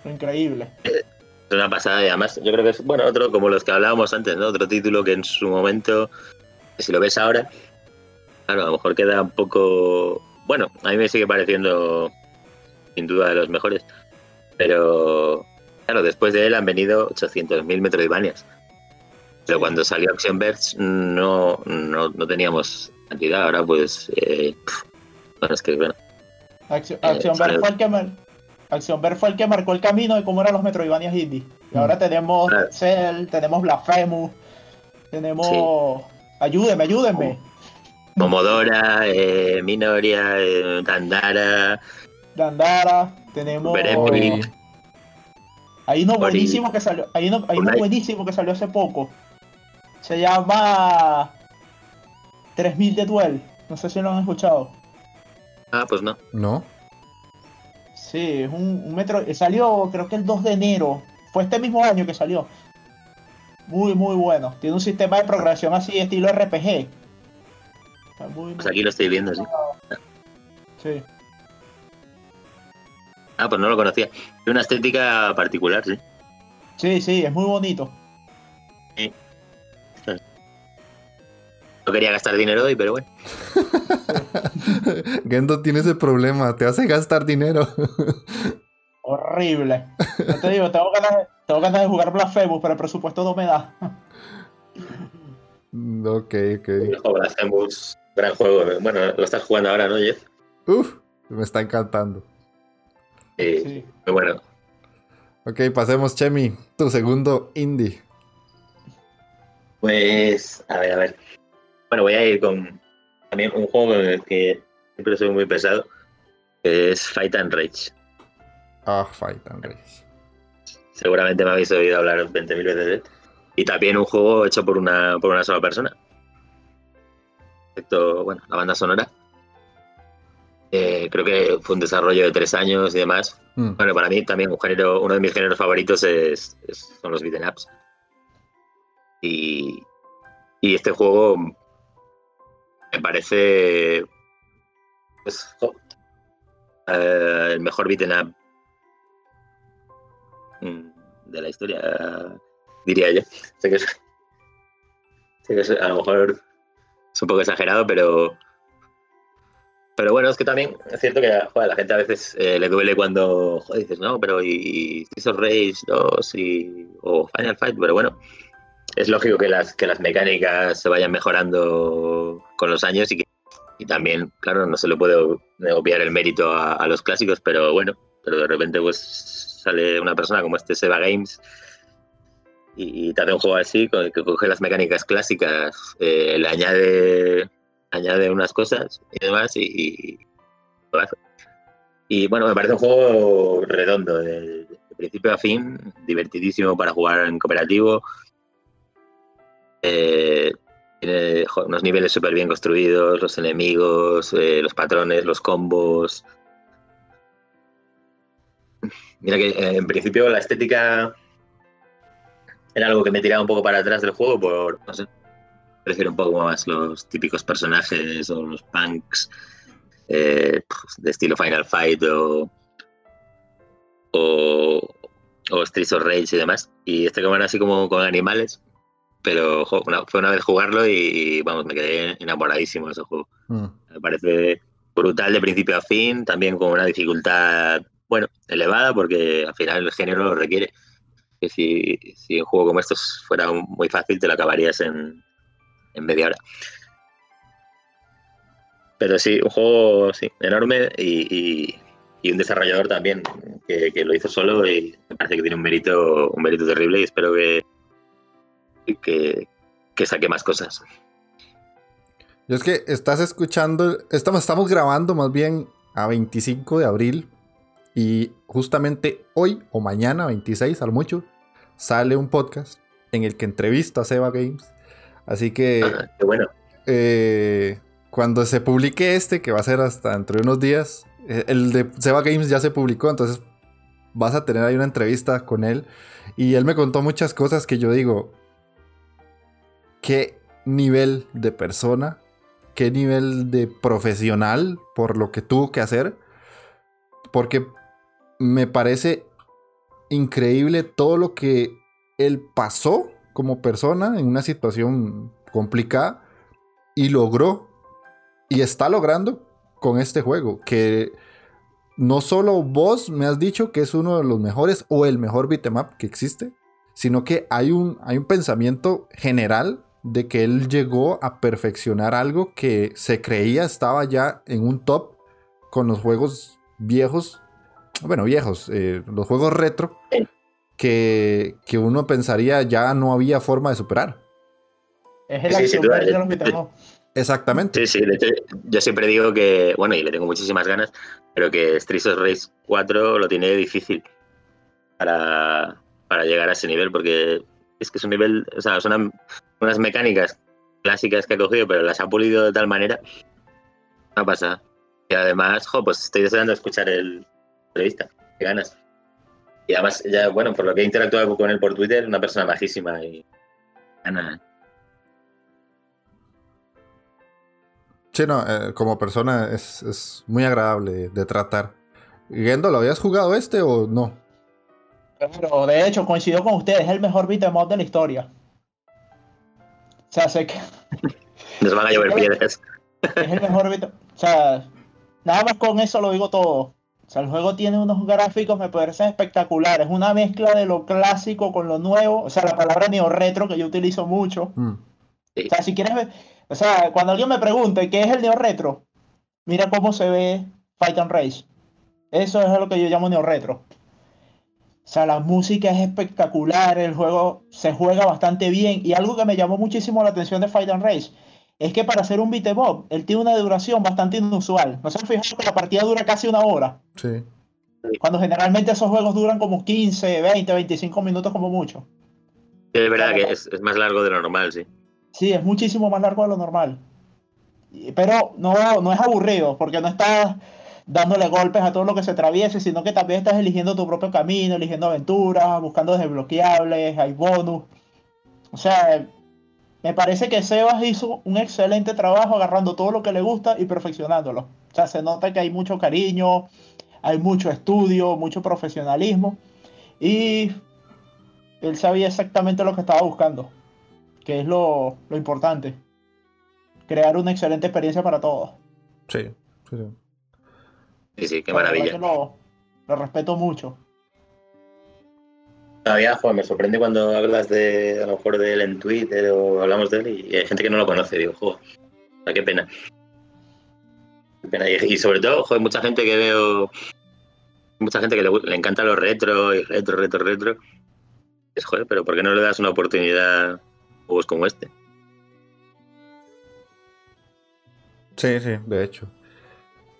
lo increíble. Es una pasada y además yo creo que es, bueno, otro como los que hablábamos antes, ¿no? Otro título que en su momento, si lo ves ahora, claro, a lo mejor queda un poco... Bueno, a mí me sigue pareciendo sin duda de los mejores, pero claro, después de él han venido 800.000 Metroidvanias. Pero Sí. cuando salió Action Verge no, no, no teníamos cantidad, ahora pues... eh, bueno, es que bueno, Acción, Eh, sale- fue el que Ver fue el que marcó el camino de cómo eran los Metroidvanias indie. Y ahora tenemos Claro. Cell, tenemos Blasphemous, tenemos... Ayúdenme, ayúdenme. Momodora, eh, Minoria, eh, Dandara, Dandara, tenemos... Hay uno buenísimo que salió, hay uno, hay uno buenísimo que salió hace poco. Se llama 3000 de Duel. No sé si lo han escuchado. Ah, pues no. ¿No? Sí, es un, un metro. eh, Salió creo que el 2 de enero. Fue este mismo año que salió. Muy, muy bueno. Tiene un sistema de progresión así, estilo RPG. Está muy, Pues aquí lo estoy viendo, sí. sí. Ah, pues no lo conocía. Tiene una estética particular, sí. sí, sí, es muy bonito. Lo quería gastar dinero hoy, pero bueno. Gendo tiene ese problema, te hace gastar dinero. Horrible. Yo te digo, tengo ganas, tengo ganas de jugar Blasphemous, pero el presupuesto no me da. ok, ok. Blasphemous, gran juego. Bueno, lo estás jugando ahora, ¿no, Jeff? Uf, me está encantando. Sí, sí. muy bueno. Ok, pasemos, Chemi, tu segundo indie. Pues, a ver, a ver. Bueno, voy a ir con también un juego con el que siempre soy muy pesado, que es Fight and Rage. Ah, Fight and Rage. Seguramente me habéis oído hablar 20.000 veces de él. Y también un juego hecho por una, por una sola persona. Excepto, bueno, la banda sonora. Eh, creo que fue un desarrollo de tres años y demás. Mm. Bueno, para mí también un género, uno de mis géneros favoritos es, son los beat'em ups. Y, y este juego me parece pues, eh, el mejor beat'em up mm, de la historia, diría yo. Sé que, sé que a lo mejor es un poco exagerado, pero pero bueno, es que también es cierto que a la gente a veces eh, le duele cuando joder, dices, no, pero y Streets of Rage 2 y, o Final Fight, pero bueno, es lógico que las, que las mecánicas se vayan mejorando con los años y que y también, claro, no se le puede obviar el mérito a, los clásicos, pero bueno, pero de repente pues sale una persona como este Seba Games y, te hace un juego así, que coge las mecánicas clásicas, eh, le añade añade unas cosas y demás y, y, bueno, me parece un juego redondo, de, principio a fin, divertidísimo para jugar en cooperativo. Eh, tiene unos niveles súper bien construidos, los enemigos, eh, los patrones, los combos. Mira que en principio la estética era algo que me tiraba un poco para atrás del juego por, no sé, prefiero un poco más los típicos personajes o los punks eh, de estilo Final Fight o, o, o Streets of Rage y demás. Y este que van así como con animales. Pero fue una vez jugarlo y, vamos, me quedé enamoradísimo de ese juego. Mm. Me parece brutal de principio a fin, también con una dificultad, bueno, elevada, porque al final el género lo requiere. Que si, si un juego como estos fuera muy fácil, te lo acabarías en, en media hora. Pero sí, un juego sí, enorme y, un desarrollador también que, lo hizo solo y me parece que tiene un mérito, un mérito terrible y espero que, que, saque más cosas. Yo es que estás escuchando, estamos, estamos grabando más bien a 25 de abril y justamente hoy o mañana, 26 al mucho, sale un podcast en el que entrevista a Seba Games Así que. Ah, qué bueno. Eh, cuando se publique este, que va a ser hasta dentro de unos días, eh, el de Seba Games ya se publicó, entonces vas a tener ahí una entrevista con él. Y él me contó muchas cosas que yo digo. ¿Qué nivel de persona? ¿Qué nivel de profesional por lo que tuvo que hacer? Porque me parece increíble todo lo que él pasó como persona en una situación complicada y logró y está logrando con este juego que no solo vos me has dicho que es uno de los mejores o el mejor beatmap que existe, sino que hay un, hay un pensamiento general de que él llegó a perfeccionar algo que se creía estaba ya en un top con los juegos viejos, bueno, viejos, eh, los juegos retro, que, uno pensaría ya no había forma de superar. Es el sí, Exactamente. Sí, sí, de hecho, yo siempre digo que, bueno, y le tengo muchísimas ganas, pero que Streets of Rage 4 lo tiene difícil para, llegar a ese nivel, porque es que es un nivel, o sea, son unas mecánicas clásicas que ha cogido, pero las ha pulido de tal manera. No pasa. Y además, jo, pues estoy deseando escuchar el entrevista. Qué ganas. Y además, ya, bueno, por lo que he interactuado con él por Twitter, una persona bajísima y. Ana. Sí, no, eh, como persona es, muy agradable de tratar. Gendo, ¿lo habías jugado este o no? Pero de hecho, coincido con ustedes, es el mejor beat'em up de la historia. O sea, sé que. Nos van a llover piedras. Es el mejor O sea, nada más con eso lo digo todo. O sea, el juego tiene unos gráficos, me parecen espectaculares. Una mezcla de lo clásico con lo nuevo. O sea, la palabra neo-retro que yo utilizo mucho. Mm. O sea, si quieres ver. O sea, cuando alguien me pregunte qué es el neo-retro, mira cómo se ve Fight and Race. Eso es lo que yo llamo neo-retro. O sea, la música es espectacular, el juego se juega bastante bien. Y algo que me llamó muchísimo la atención de Fight and Race es que para hacer un beat em él tiene una duración bastante inusual. ¿No se han fijado que la partida dura casi una hora? Sí. Cuando generalmente esos juegos duran como 15, 20, 25 minutos como mucho. es verdad que es, más largo de lo normal, sí. Sí, es muchísimo más largo de lo normal. Pero no, no es aburrido, porque no estás dándole golpes a todo lo que se atraviese, sino que también estás eligiendo tu propio camino, eligiendo aventuras, buscando desbloqueables, hay bonus. O sea, me parece que Sebas hizo un excelente trabajo agarrando todo lo que le gusta y perfeccionándolo. O sea, se nota que hay mucho cariño, hay mucho estudio, mucho profesionalismo y él sabía exactamente lo que estaba buscando, que es lo, lo importante. Crear una excelente experiencia para todos. Sí, sí, sí. Sí, sí, qué maravilla. Lo, respeto mucho. Todavía, joder, me sorprende cuando hablas de, a lo mejor de él en Twitter o hablamos de él y hay gente que no lo conoce. Digo, joder, qué pena. Qué pena. Y, sobre todo, joder, mucha gente que veo, mucha gente que le, le encanta los retro y retro, retro, retro. Es joder, pero ¿por qué no le das una oportunidad a juegos como este? Sí, sí, de hecho.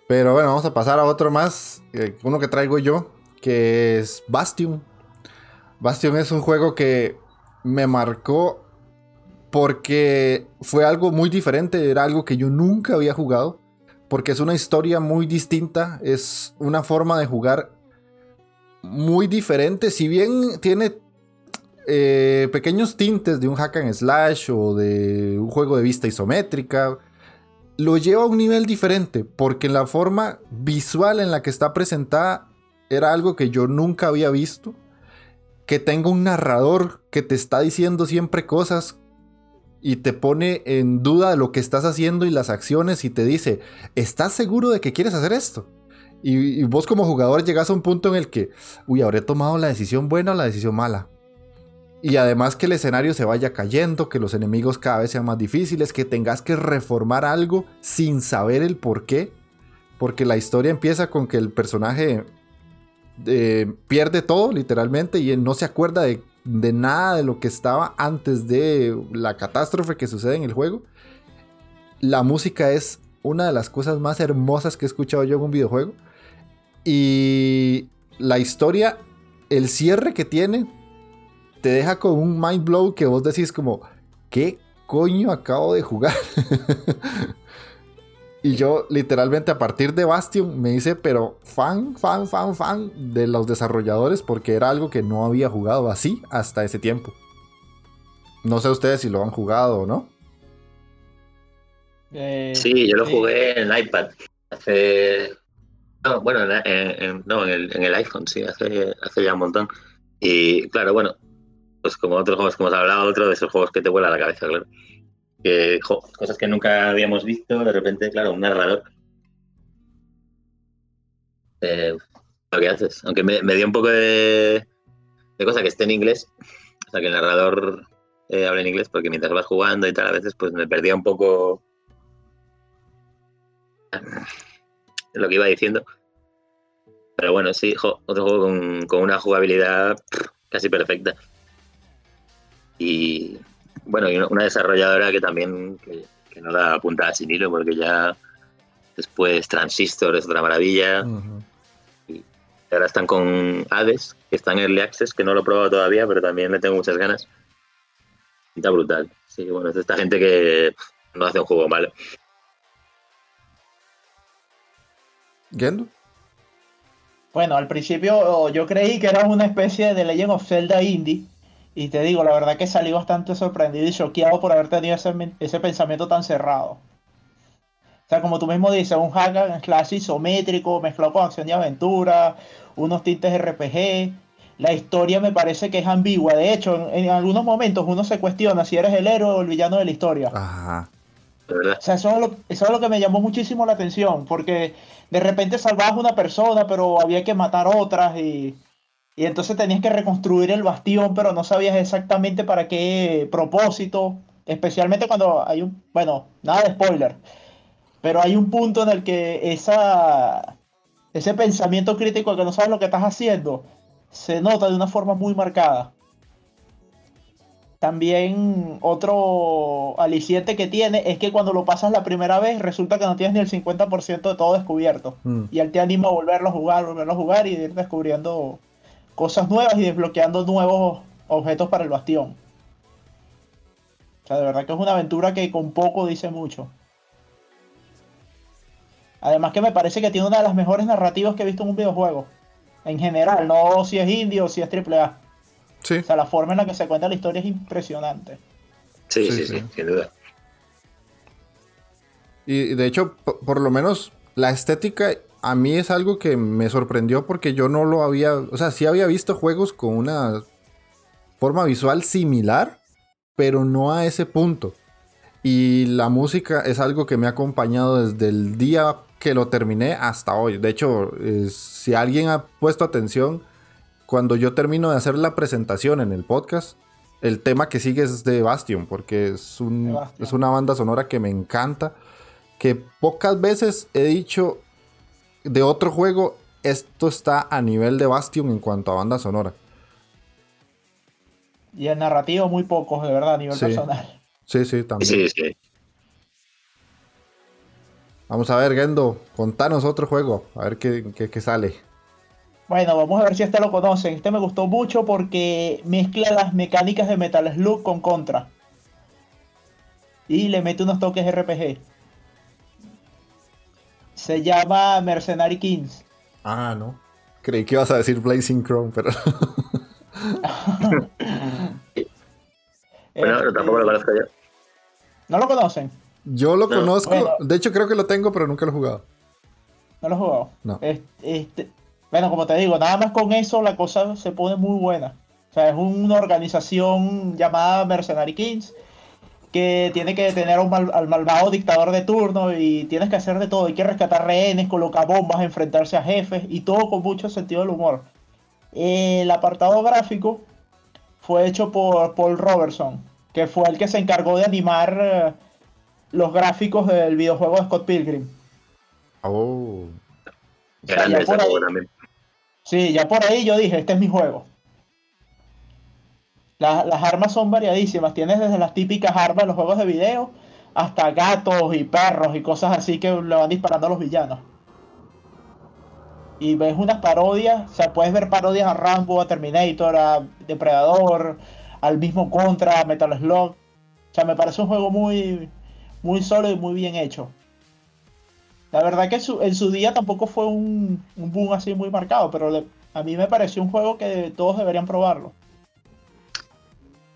Pero bueno, vamos a pasar a otro más, eh, uno que traigo yo, que es Bastion. Bastion es un juego que me marcó porque fue algo muy diferente, era algo que yo nunca había jugado, porque es una historia muy distinta, es una forma de jugar muy diferente, si bien tiene eh, pequeños tintes de un hack and slash o de un juego de vista isométrica, lo lleva a un nivel diferente, porque la forma visual en la que está presentada era algo que yo nunca había visto. Que tenga un narrador que te está diciendo siempre cosas y te pone en duda de lo que estás haciendo y las acciones y te dice, ¿estás seguro de que quieres hacer esto? Y, vos como jugador llegas a un punto en el que, uy, habré tomado la decisión buena o la decisión mala. Y además que el escenario se vaya cayendo, que los enemigos cada vez sean más difíciles, que tengas que reformar algo sin saber el por qué. Porque la historia empieza con que el personaje eh, pierde todo, literalmente, y no se acuerda de, de nada de lo que estaba antes de la catástrofe que sucede en el juego. La música es una de las cosas más hermosas que he escuchado yo en un videojuego. Y la historia, el cierre que tiene, te deja con un mind blow que vos decís como, ¿qué coño acabo de jugar? y yo literalmente a partir de Bastion me hice, pero fan, fan, fan, fan de los desarrolladores porque era algo que no había jugado así hasta ese tiempo. No sé ustedes si lo han jugado o no. Eh, sí, yo lo jugué en el iPad hace... bueno, en, no, en, el, iPhone, sí, hace, hace ya un montón. Y claro, bueno, pues como otros juegos que hemos hablado, otro de esos juegos que te vuela la cabeza, claro. Que, cosas que nunca habíamos visto, de repente, claro, un narrador. Eh, lo que haces. Aunque me, dio un poco de, de, cosa que esté en inglés, o sea, que el narrador eh, hable en inglés, porque mientras vas jugando y tal, a veces pues me perdía un poco lo que iba diciendo. Pero bueno, sí, otro juego con una jugabilidad casi perfecta. Y bueno, y una desarrolladora que también que, no da puntada sin hilo, porque ya después Transistor es otra maravilla. Y ahora están con Hades, que está en Early Access, que no lo he probado todavía, pero también le tengo muchas ganas. Está brutal. Sí, bueno, es esta gente que no hace un juego malo. ¿Gendo? Bueno, al principio yo creí que era una especie de Legend of Zelda indie y te digo, la verdad que salí bastante sorprendido y choqueado por haber tenido ese, pensamiento tan cerrado. O sea, como tú mismo dices, un hack en clase isométrico, mezclado con acción y aventura, unos tintes RPG. La historia me parece que es ambigua. De hecho, en, algunos momentos uno se cuestiona si eres el héroe o el villano de la historia. Ajá. O sea, eso es, lo, eso es lo que me llamó muchísimo la atención, porque de repente salvabas una persona, pero había que matar otras y, y entonces tenías que reconstruir el bastión, pero no sabías exactamente para qué propósito, especialmente cuando hay un, bueno, nada de spoiler, pero hay un punto en el que esa, ese pensamiento crítico de que no sabes lo que estás haciendo se nota de una forma muy marcada. También otro aliciente que tiene es que cuando lo pasas la primera vez resulta que no tienes ni el 50% de todo descubierto. Mm. Y él te anima a volverlo a jugar, volverlo a jugar y ir descubriendo cosas nuevas y desbloqueando nuevos objetos para el bastión. O sea, de verdad que es una aventura que con poco dice mucho. Además que me parece que tiene una de las mejores narrativas que he visto en un videojuego. En general, no si es indie o si es AAA. O sea, la forma en la que se cuenta la historia es impresionante. Sí, sí, sí, sin duda. Y de hecho, por, lo menos la estética a mí es algo que me sorprendió porque yo no lo había, o sea, sí había visto juegos con una forma visual similar, pero no a ese punto. Y la música es algo que me ha acompañado desde el día que lo terminé hasta hoy. De hecho, si alguien ha puesto atención, cuando yo termino de hacer la presentación en el podcast, el tema que sigue es de Bastion, porque es, un, es una banda sonora que me encanta, que pocas veces he dicho de otro juego, esto está a nivel de Bastion en cuanto a banda sonora. Y en narrativo muy pocos, de verdad, a nivel personal. Sí, sí, también. Sí, sí. Vamos a ver, Gendo, contanos otro juego, a ver qué, qué sale. Bueno, vamos a ver si este lo conocen. Este me gustó mucho porque mezcla las mecánicas de Metal Slug con Contra. Y le mete unos toques RPG. Se llama Mercenary Kings. Ah, no. Creí que ibas a decir Blazing Chrome, pero. bueno, tampoco lo conozco yo. ¿No lo conocen? Yo lo conozco. De hecho, creo que lo tengo, pero nunca lo he jugado. ¿No lo he jugado? No. Este, bueno, como te digo, nada más con eso la cosa se pone muy buena. O sea, es una organización llamada Mercenary Kings que tiene que detener al malvado dictador de turno y tienes que hacer de todo. Hay que rescatar rehenes, colocar bombas, enfrentarse a jefes y todo con mucho sentido del humor. El apartado gráfico fue hecho por Paul Robertson, que fue el que se encargó de animar eh, los gráficos del videojuego de Scott Pilgrim. Oh. Sí, ya por ahí yo dije, este es mi juego. Las armas son variadísimas. Tienes desde las típicas armas de los juegos de video hasta gatos y perros y cosas así que le van disparando a los villanos. Y ves unas parodias, o sea, puedes ver parodias a Rambo, a Terminator, a Depredador, al mismo Contra, a Metal Slug. O sea, me parece un juego muy, muy sólido y muy bien hecho. La verdad que en su día tampoco fue un, boom así muy marcado, pero a mí me pareció un juego que todos deberían probarlo.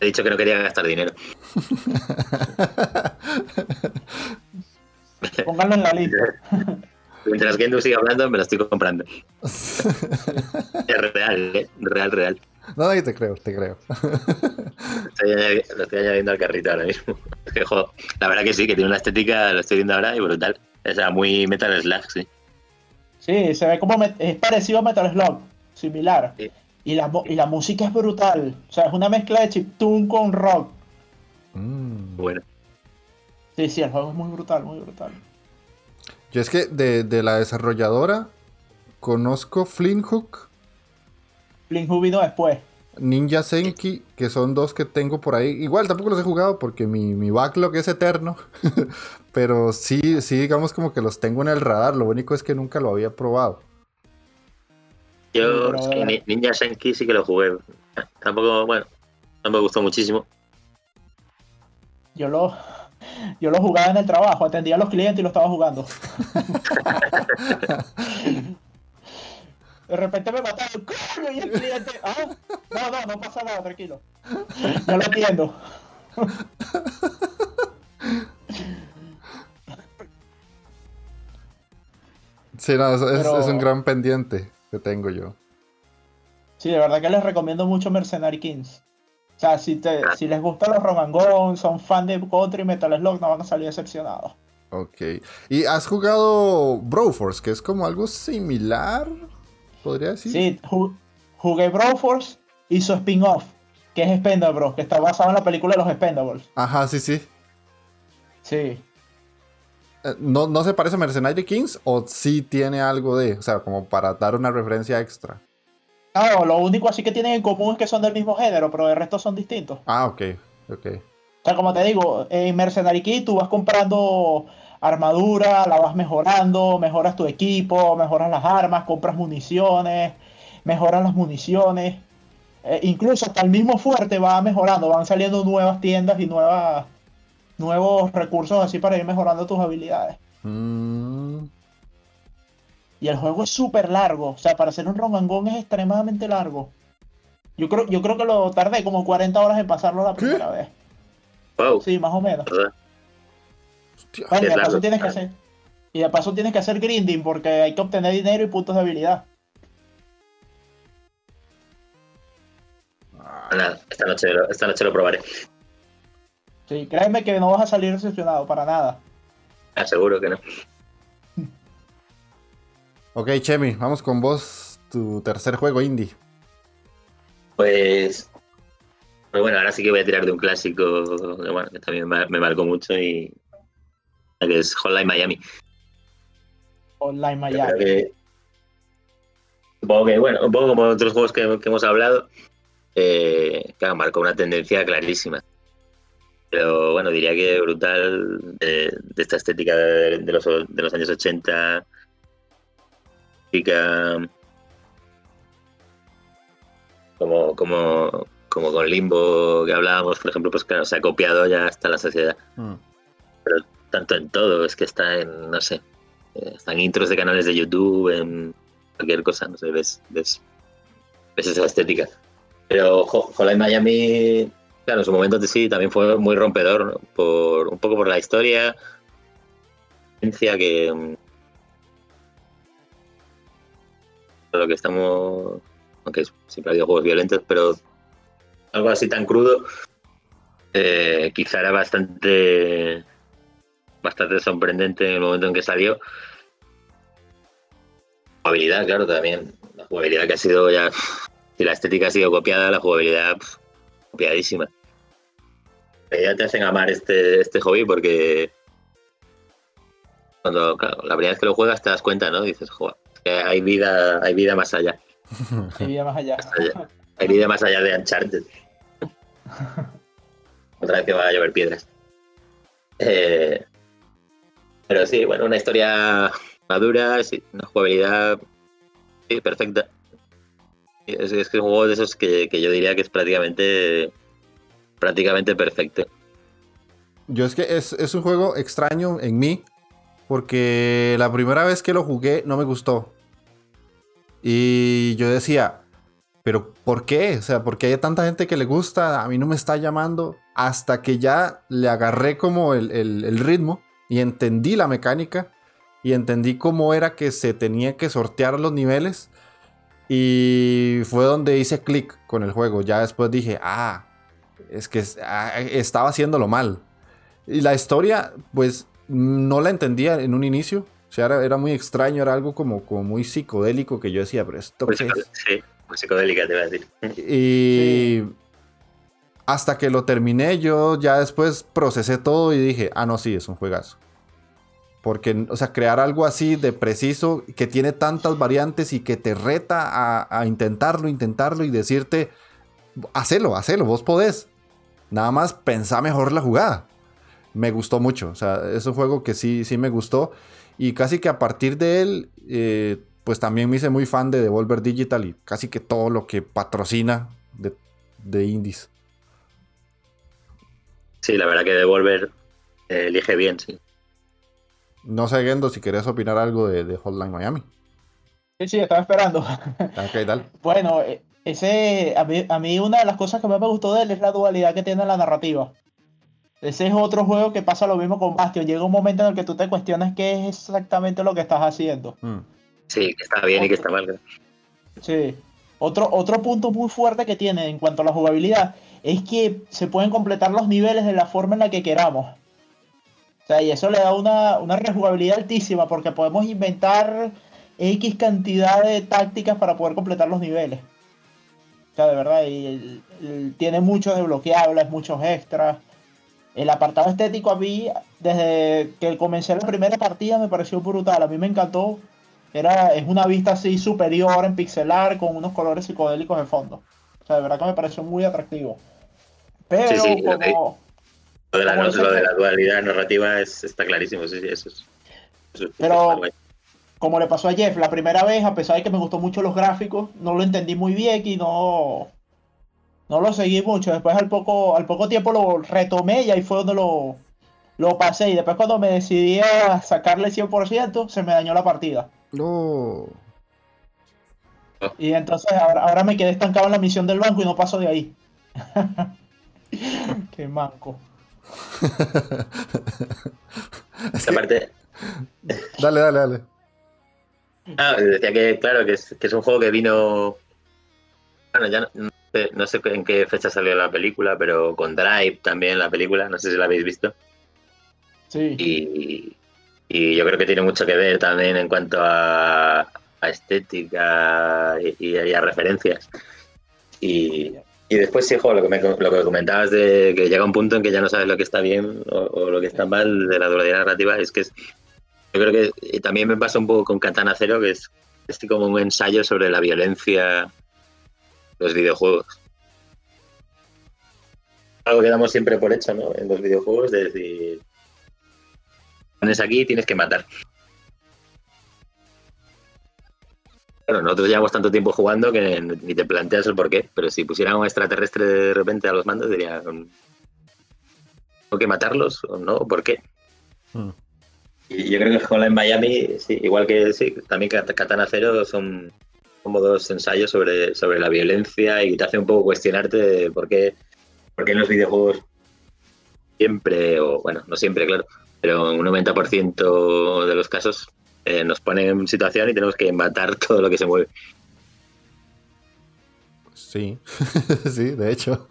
He dicho que no quería gastar dinero. Pónganlo en la lista. Mientras Gendu sigue hablando, me lo estoy comprando. es real, ¿eh? Real, real. No, te creo, te creo. lo estoy añadiendo al carrito ahora mismo. la verdad que sí, que tiene una estética, lo estoy viendo ahora, y brutal. O sea, muy Metal Slug, sí. Sí, se ve como es parecido a Metal Slug, similar. Y, la, y la música es brutal. O sea, es una mezcla de chiptune con rock. Mm. Bueno. Sí, sí, el juego es muy brutal, muy brutal. Yo es que de, de la desarrolladora conozco Flint Hook. Flint Hook vino después. Ninja Senki, que son dos que tengo por ahí. Igual tampoco los he jugado porque mi, mi backlog es eterno. Pero sí, sí, digamos como que los tengo en el radar. Lo único es que nunca lo había probado. Yo, Ninja Senki sí que lo jugué. Tampoco, bueno, no me gustó muchísimo. Yo lo, yo lo jugaba en el trabajo, atendía a los clientes y lo estaba jugando. De repente me mataron, coño, y el cliente, ah, no, no, no pasa nada, tranquilo. No lo entiendo. Sí, no, es, un gran pendiente que tengo yo. Sí, de verdad que les recomiendo mucho Mercenary Kings. O sea, si, te, si les gustan los Romangón, son fan de Country Metal Slug, no van a salir decepcionados. Ok. ¿Y has jugado Broforce, que es como algo similar? ¿Podría decir? Sí, ju- jugué Broforce y su spin-off, que es Spendables, que está basado en la película de los Spendables. Ajá, sí, sí. Sí. ¿No, ¿No se parece a Mercenary Kings o sí tiene algo de, o sea, como para dar una referencia extra? No, lo único así que tienen en común es que son del mismo género, pero el resto son distintos. Ah, ok, ok. O sea, como te digo, en Mercenary Key tú vas comprando armadura, la vas mejorando, mejoras tu equipo, mejoras las armas, compras municiones, mejoras las municiones. Eh, incluso hasta el mismo fuerte va mejorando, van saliendo nuevas tiendas y nuevas, nuevos recursos así para ir mejorando tus habilidades. Mm, Y el juego es súper largo, o sea, para hacer un Romangón es extremadamente largo. Yo creo, yo creo que lo tardé como 40 horas en pasarlo la ¿Qué? primera vez. Wow, Sí, más o menos. hostia. Bueno, y de paso tienes que hacer. Y de paso tienes que hacer grinding porque hay que obtener dinero y puntos de habilidad. Nada, esta noche, lo- esta noche lo probaré. Sí, créeme que no vas a salir decepcionado para nada. Aseguro que no. Ok, Chemi, vamos con vos, tu tercer juego indie. Pues, pues bueno, ahora sí que voy a tirar de un clásico que, bueno, que también me, me marcó mucho y que es Hotline Miami. Online Yo Miami. que- supongo que, bueno, un poco como otros juegos que, que hemos hablado, eh, claro, marcó una tendencia clarísima. Pero bueno, diría que brutal de, de esta estética de, de los, de los años 80. estética Como, como, como con Limbo que hablábamos, por ejemplo, pues claro, se ha copiado ya hasta la sociedad Mm. tanto en todo, es que está en, no sé, eh, están intros de canales de YouTube, en cualquier cosa, no sé, ves, ves, ves esa estética. Pero Hotline Miami, claro, en su momento sí, también fue muy rompedor, por un poco por la historia, que mm, lo que estamos, aunque siempre ha habido juegos violentos, pero algo así tan crudo, eh, quizá era bastante bastante sorprendente en el momento en que salió. Jugabilidad, claro, también. La jugabilidad que ha sido ya. Si la estética ha sido copiada, la jugabilidad copiadísima. Ya te hacen amar este, este hobby porque. Cuando, claro, la primera vez que lo juegas te das cuenta, ¿no? Dices, joder, hay vida, hay vida más allá. Y vida más allá. allá. Hay vida más allá de Uncharted. Otra vez que va a llover piedras. Eh, pero sí, bueno, una historia madura, sí, una jugabilidad sí, perfecta. Es, es que es un juego de esos que, que yo diría que es prácticamente prácticamente perfecto. Yo es que es, es un juego extraño en mí, porque la primera vez que lo jugué no me gustó. Y yo decía, pero ¿por qué? O sea, ¿por qué hay tanta gente que le gusta? A mí no me está llamando. Hasta que ya le agarré como el, el- el ritmo y entendí la mecánica y entendí cómo era que se tenía que sortear los niveles. Y fue donde hice clic con el juego. Ya después dije, ah, es que ah, estaba haciéndolo mal. Y la historia, pues, no la entendía en un inicio. O sea, era, era muy extraño, era algo como, como muy psicodélico que yo decía, pero esto Muy qué psico- es? sí, muy psicodélica te voy a decir. Y hasta que lo terminé, yo ya después procesé todo y dije, ah, no, sí, es un juegazo. Porque, o sea, crear algo así de preciso, que tiene tantas variantes y que te reta a, a intentarlo, intentarlo y decirte, hacelo, hacelo, vos podés. Nada más pensá mejor la jugada. Me gustó mucho, o sea, es un juego que sí, sí me gustó. Y casi que a partir de él, eh, pues también me hice muy fan de Devolver Digital y casi que todo lo que patrocina de, de indies. Sí, la verdad que Devolver eh, elige bien, sí. No sé, Gendo, si querés opinar algo de, de Hotline Miami. Sí, sí, estaba esperando. Ok, dale. Bueno, eh, ese, a mí, a mí una de las cosas que más me gustó de él es la dualidad que tiene la narrativa. Ese es otro juego que pasa lo mismo con Bastion. Llega un momento en el que tú te cuestionas qué es exactamente lo que estás haciendo. Mm. Sí, que está bien y que está mal. Sí. Otro, otro punto muy fuerte que tiene en cuanto a la jugabilidad es que se pueden completar los niveles de la forma en la que queramos. O sea, y eso le da una, una rejugabilidad altísima porque podemos inventar X cantidad de tácticas para poder completar los niveles. De verdad, y, tiene muchos desbloqueables, muchos extras. El apartado estético a mí, desde que comencé la primera partida, me pareció brutal. A mí me encantó. Era, es una vista así superior en pixelar con unos colores psicodélicos de fondo. O sea, de verdad que me pareció muy atractivo. Pero como... Lo de, la, dualidad narrativa está clarísimo, sí, sí, eso es. pero como le pasó a Jeff la primera vez, a pesar de que me gustó mucho los gráficos, no lo entendí muy bien y no, no lo seguí mucho. Después al poco, al poco tiempo lo retomé y ahí fue donde lo, lo pasé. Y después cuando me decidí a sacarle 100%, se me dañó la partida. No. Y entonces ahora, ahora me quedé estancado en la misión del banco y no paso de ahí. Qué manco. Esta parte. Dale, dale, dale. Ah, decía que, claro, que es, que es un juego que vino. Bueno, ya no, sé, en qué fecha salió la película, pero con Drive también la película, no sé si la habéis visto. Sí. Y, y yo creo que tiene mucho que ver también en cuanto a, a estética y, a referencias. Y, y después, sí, jo, lo que, me, lo que comentabas de que llega un punto en que ya no sabes lo que está bien o, lo que está mal de la dualidad narrativa, es que es, yo creo que también me pasa un poco con Katana Zero, que es, es como un ensayo sobre la violencia de los videojuegos. Algo que damos siempre por hecho, ¿no? En los videojuegos, de decir, pones aquí tienes que matar. Bueno, nosotros llevamos tanto tiempo jugando que ni te planteas el por qué, pero si pusieran un extraterrestre de repente a los mandos, diría, ¿tengo que matarlos o no? ¿Por qué? Hmm. Y yo creo que con en Miami, sí, igual que sí, también Katana Cero son como dos ensayos sobre, sobre la violencia y te hace un poco cuestionarte por qué, por en los videojuegos siempre, o bueno, no siempre, claro, pero en un 90% de los casos eh, nos ponen en situación y tenemos que matar todo lo que se mueve. Sí, sí, de hecho.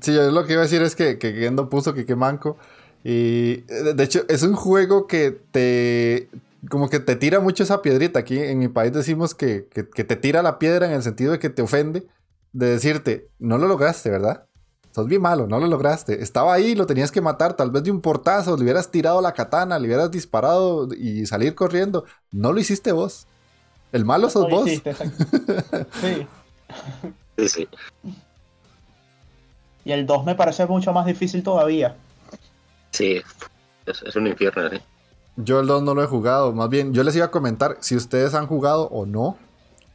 Sí, yo lo que iba a decir es que, que Gendo puso que qué manco. Y de hecho, es un juego que te. Como que te tira mucho esa piedrita. Aquí en mi país decimos que, que, te tira la piedra en el sentido de que te ofende. De decirte, no lo lograste, ¿verdad? Sos bien malo, no lo lograste. Estaba ahí, lo tenías que matar, tal vez de un portazo, le hubieras tirado la katana, le hubieras disparado y salir corriendo. No lo hiciste vos. El malo sos vos. sí. sí, sí. Y el 2 me parece mucho más difícil todavía. Sí, es, un infierno. ¿sí? Yo el 2 no lo he jugado. Más bien, yo les iba a comentar si ustedes han jugado o no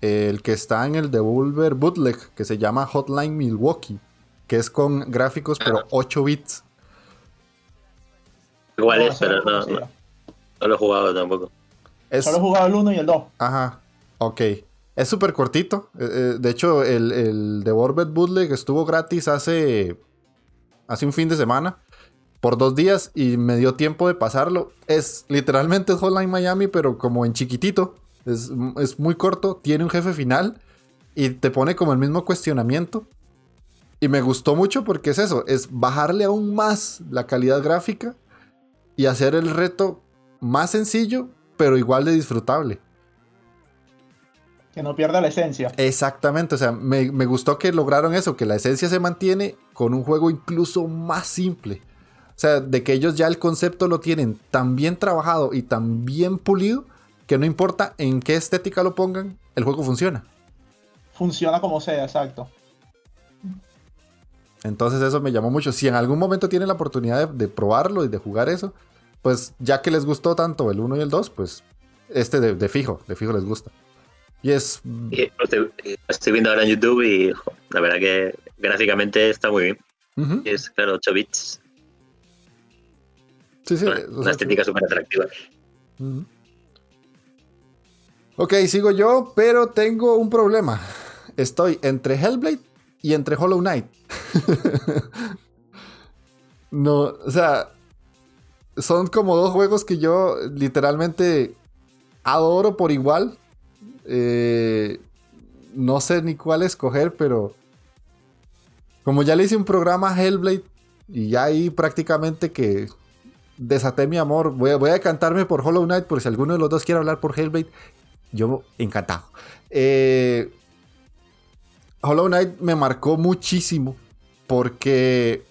el que está en el Devolver Bootleg, que se llama Hotline Milwaukee, que es con gráficos, pero 8 ah. bits. Igual es, pero no, no, no, lo he jugado tampoco. Solo he jugado el 1 y el 2. Ajá, ok. Es súper cortito. Eh, eh, de hecho, el, el The Borbet Bootleg estuvo gratis hace, hace un fin de semana. Por dos días y me dio tiempo de pasarlo. Es literalmente Hotline Miami, pero como en chiquitito. Es, es muy corto. Tiene un jefe final. Y te pone como el mismo cuestionamiento. Y me gustó mucho porque es eso. Es bajarle aún más la calidad gráfica. Y hacer el reto más sencillo, pero igual de disfrutable. Que no pierda la esencia. Exactamente, o sea, me, gustó que lograron eso, que la esencia se mantiene con un juego incluso más simple. O sea, de que ellos ya el concepto lo tienen tan bien trabajado y tan bien pulido que no importa en qué estética lo pongan, el juego funciona. Funciona como sea, exacto. Entonces eso me llamó mucho. Si en algún momento tienen la oportunidad de, probarlo y de jugar eso, pues ya que les gustó tanto el 1 y el 2, pues este de fijo, de fijo les gusta. Y es. estoy, viendo ahora en YouTube y la verdad que gráficamente está muy bien. es, claro, 8 bits. Sí, sí. Una, estética súper atractiva. Ok, sigo yo, pero tengo un problema. Estoy entre Hellblade y entre Hollow Knight. no, o sea, son como dos juegos que yo literalmente adoro por igual. Eh, no sé ni cuál escoger, pero como ya le hice un programa a Hellblade y ya ahí prácticamente que desaté mi amor, voy a, voy a cantarme por Hollow Knight por si alguno de los dos quiere hablar por Hellblade. Yo encantado. Eh, Hollow Knight me marcó muchísimo porque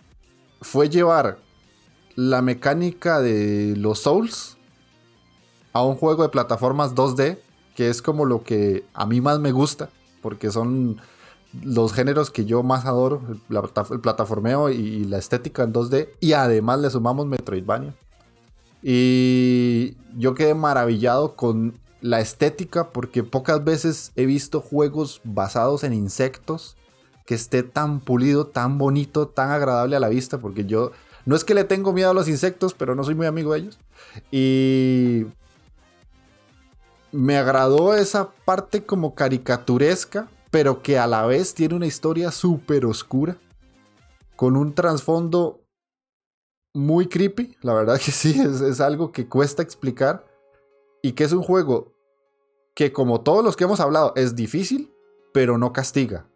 fue llevar la mecánica de los Souls a un juego de plataformas 2D, que es como lo que a mí más me gusta, porque son los géneros que yo más adoro, el, plataformeo y, la estética en 2D, y además le sumamos Metroidvania. Y yo quedé maravillado con la estética porque pocas veces he visto juegos basados en insectos que esté tan pulido, tan bonito, tan agradable a la vista, porque yo no es que le tengo miedo a los insectos, pero no soy muy amigo de ellos. Y me agradó esa parte como caricaturesca, pero que a la vez tiene una historia súper oscura, con un trasfondo muy creepy, la verdad que sí, es, algo que cuesta explicar, y que es un juego que como todos los que hemos hablado es difícil, pero no castiga,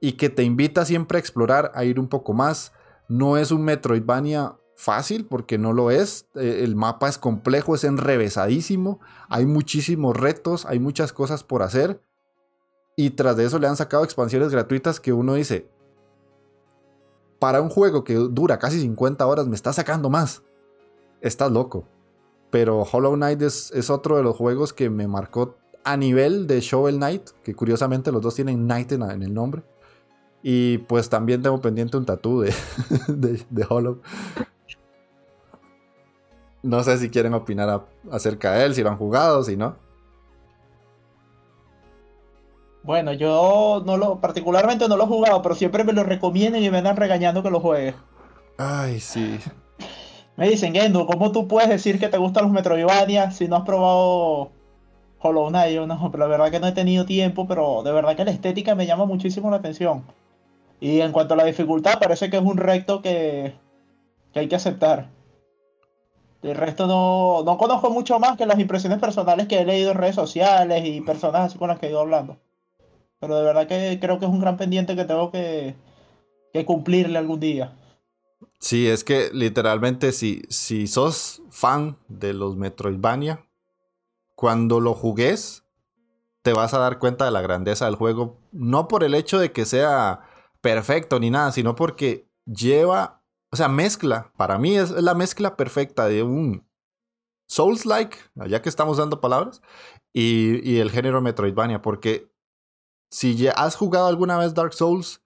y que te invita siempre a explorar, a ir un poco más. No es un Metroidvania fácil porque no lo es. Eh, el mapa es complejo, es enrevesadísimo. Hay muchísimos retos, hay muchas cosas por hacer. Y tras de eso le han sacado expansiones gratuitas que uno dice, para un juego que dura casi 50 horas me está sacando más. Estás loco. Pero Hollow Knight es, es otro de los juegos que me marcó a nivel de Shovel Knight, que curiosamente los dos tienen Knight en, el nombre. Y pues también tengo pendiente un tatú de, de, de Hollow. No sé si quieren opinar acerca de él, si lo han jugado, si no. Bueno, yo no lo, particularmente no lo he jugado, pero siempre me lo recomiendan y me andan regañando que lo juegue. Ay, sí. Me dicen, Gendo, ¿cómo tú puedes decir que te gustan los Metroidvania si no has probado Hollow Knight? Yo no, pero la verdad que no he tenido tiempo, pero de verdad que la estética me llama muchísimo la atención. Y en cuanto a la dificultad, parece que es un reto que, que hay que aceptar. El resto no, no conozco mucho más que las impresiones personales que he leído en redes sociales y personas así con las que he ido hablando. Pero de verdad que creo que es un gran pendiente que tengo que, cumplirle algún día. Sí, es que literalmente si, si sos fan de los Metroidvania, cuando lo jugues, te vas a dar cuenta de la grandeza del juego. No por el hecho de que sea perfecto ni nada, sino porque lleva o sea, mezcla, para mí es la mezcla perfecta de un Souls-like, ya que estamos dando palabras, y, el género Metroidvania, porque si ya has jugado alguna vez Dark Souls,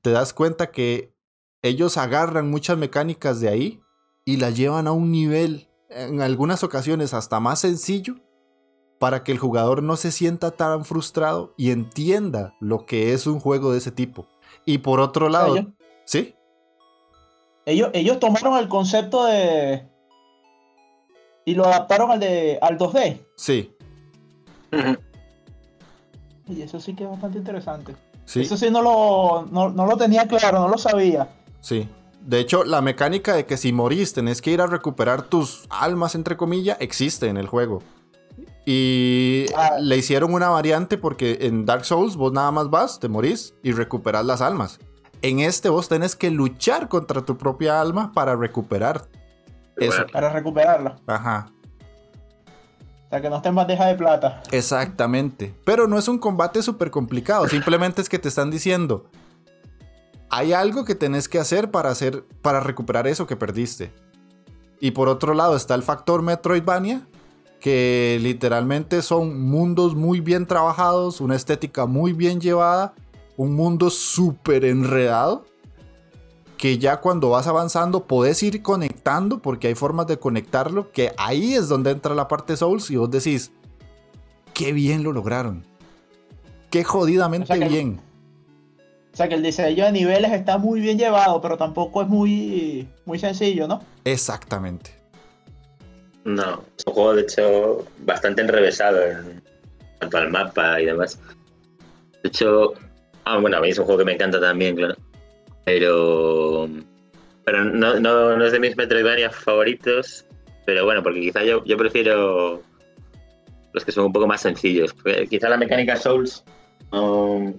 te das cuenta que ellos agarran muchas mecánicas de ahí y las llevan a un nivel, en algunas ocasiones hasta más sencillo, para que el jugador no se sienta tan frustrado y entienda lo que es un juego de ese tipo. Y por otro lado, ¿sí? Ellos, ellos tomaron el concepto de. Y lo adaptaron al de al 2D. Sí. Y eso sí que es bastante interesante. Eso sí no lo, no, lo tenía claro, no lo sabía. Sí. De hecho, la mecánica de que si morís tenés que ir a recuperar tus almas, entre comillas, existe en el juego. Y ah. le hicieron una variante porque en Dark Souls vos nada más vas, te morís y recuperas las almas. En este vos tenés que luchar contra tu propia alma para recuperar eso. Para recuperarla. Ajá. O sea, que no esté en bandeja de plata. Exactamente. Pero no es un combate súper complicado. Simplemente es que te están diciendo. Hay algo que tenés que hacer para, hacer para recuperar eso que perdiste. Y por otro lado está el factor Metroidvania, que literalmente son mundos muy bien trabajados, una estética muy bien llevada un mundo súper enredado que ya cuando vas avanzando podés ir conectando porque hay formas de conectarlo, que ahí es donde entra la parte Souls y vos decís, qué bien lo lograron. Qué jodidamente bien. o sea que el diseño de niveles está muy bien llevado, pero tampoco es muy, muy sencillo, ¿no? Exactamente. No, es un juego de hecho bastante enrevesado en cuanto al mapa y demás. De hecho, Ah, bueno, a mí es un juego que me encanta también, claro. Pero. Pero no, no, es de mis Metroidvania favoritos. Pero bueno, porque quizá yo, yo prefiero los que son un poco más sencillos. quizá la mecánica Souls no,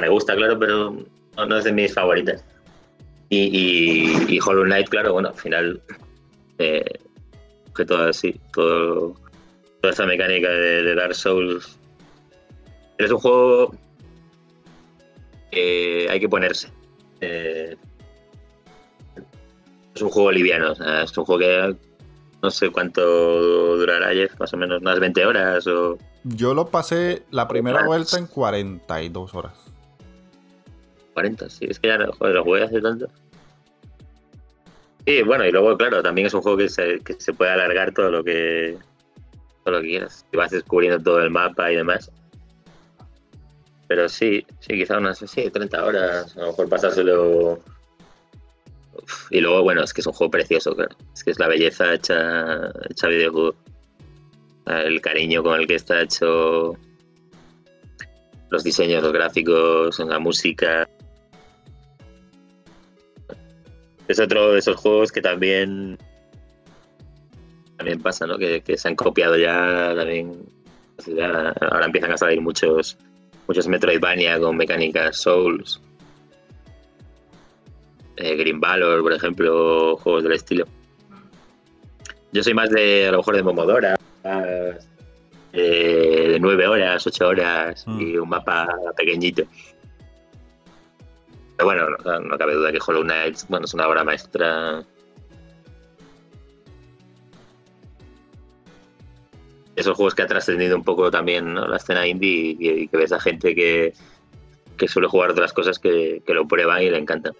me gusta, claro, pero no, es de mis favoritas. Y, Hollow Knight, claro, bueno, al final eh, que todo así, toda esa mecánica de, Dark Souls. Es un juego que hay que ponerse. Eh, es un juego liviano, es un juego que no sé cuánto durará, Jeff, más o menos unas 20 horas o... Yo lo pasé la primera vuelta en 42 horas. 40, sí, es que ya joder, lo jugué hace tanto. Sí, bueno, y luego, claro, también es un juego que se, que se puede alargar todo lo que todo lo que quieras. Y vas descubriendo todo el mapa y demás. Pero sí, sí, quizá unas sí, 30 horas, a lo mejor pasárselo y luego, bueno, es que es un juego precioso, claro. Es que es la belleza hecha, hecha videojuego. El cariño con el que está hecho los diseños, los gráficos, la música. Es otro de esos juegos que también también pasa, ¿no? Que, se han copiado ya también. ahora empiezan a salir muchos muchos Metroidvania con mecánicas Souls eh, Green Valor, por ejemplo, juegos del estilo. Yo soy más de, a lo mejor, de Momodora, eh, de 9 horas, 8 horas y mm. un mapa pequeñito. Pero bueno, no, cabe duda que Hollow Knight bueno, es una obra maestra. Esos juegos que ha trascendido un poco también la escena indie y, que ves a gente que, suele jugar otras cosas que, que lo prueban y le encantan.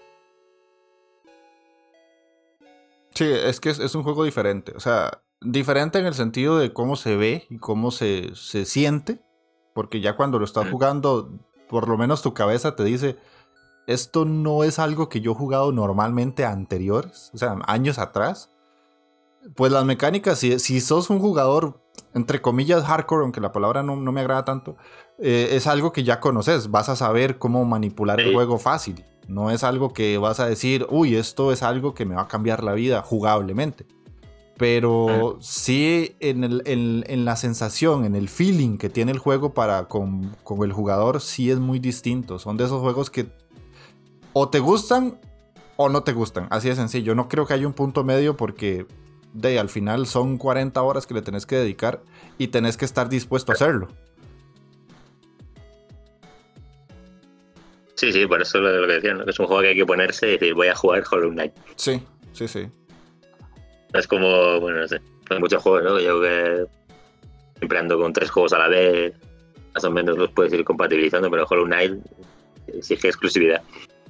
Sí, es que es, un juego diferente. O sea, diferente en el sentido de cómo se ve y cómo se, siente. Porque ya cuando lo estás jugando, por lo menos tu cabeza te dice, esto no es algo que yo he jugado normalmente anteriores, o sea, años atrás. Pues las mecánicas, si, si sos un jugador, entre comillas, hardcore, aunque la palabra no, me agrada tanto, eh, es algo que ya conoces, vas a saber cómo manipular el juego fácil. No es algo que vas a decir, uy, esto es algo que me va a cambiar la vida jugablemente. Pero sí en, la sensación, en el feeling que tiene el juego para con, el jugador, sí es muy distinto. Son de esos juegos que o te gustan o no te gustan. Así de sencillo. No creo que haya un punto medio porque de al final son 40 horas que le tenés que dedicar y tenés que estar dispuesto a hacerlo. Sí, sí, por eso es lo que decía, ¿no? Que es un juego que hay que ponerse y decir, voy a jugar Hollow Knight. Sí, sí, sí. Es como, bueno, no sé, hay muchos juegos, ¿no? Yo que siempre ando con tres juegos a la vez, más o menos los puedes ir compatibilizando, pero Hollow Knight exige exclusividad.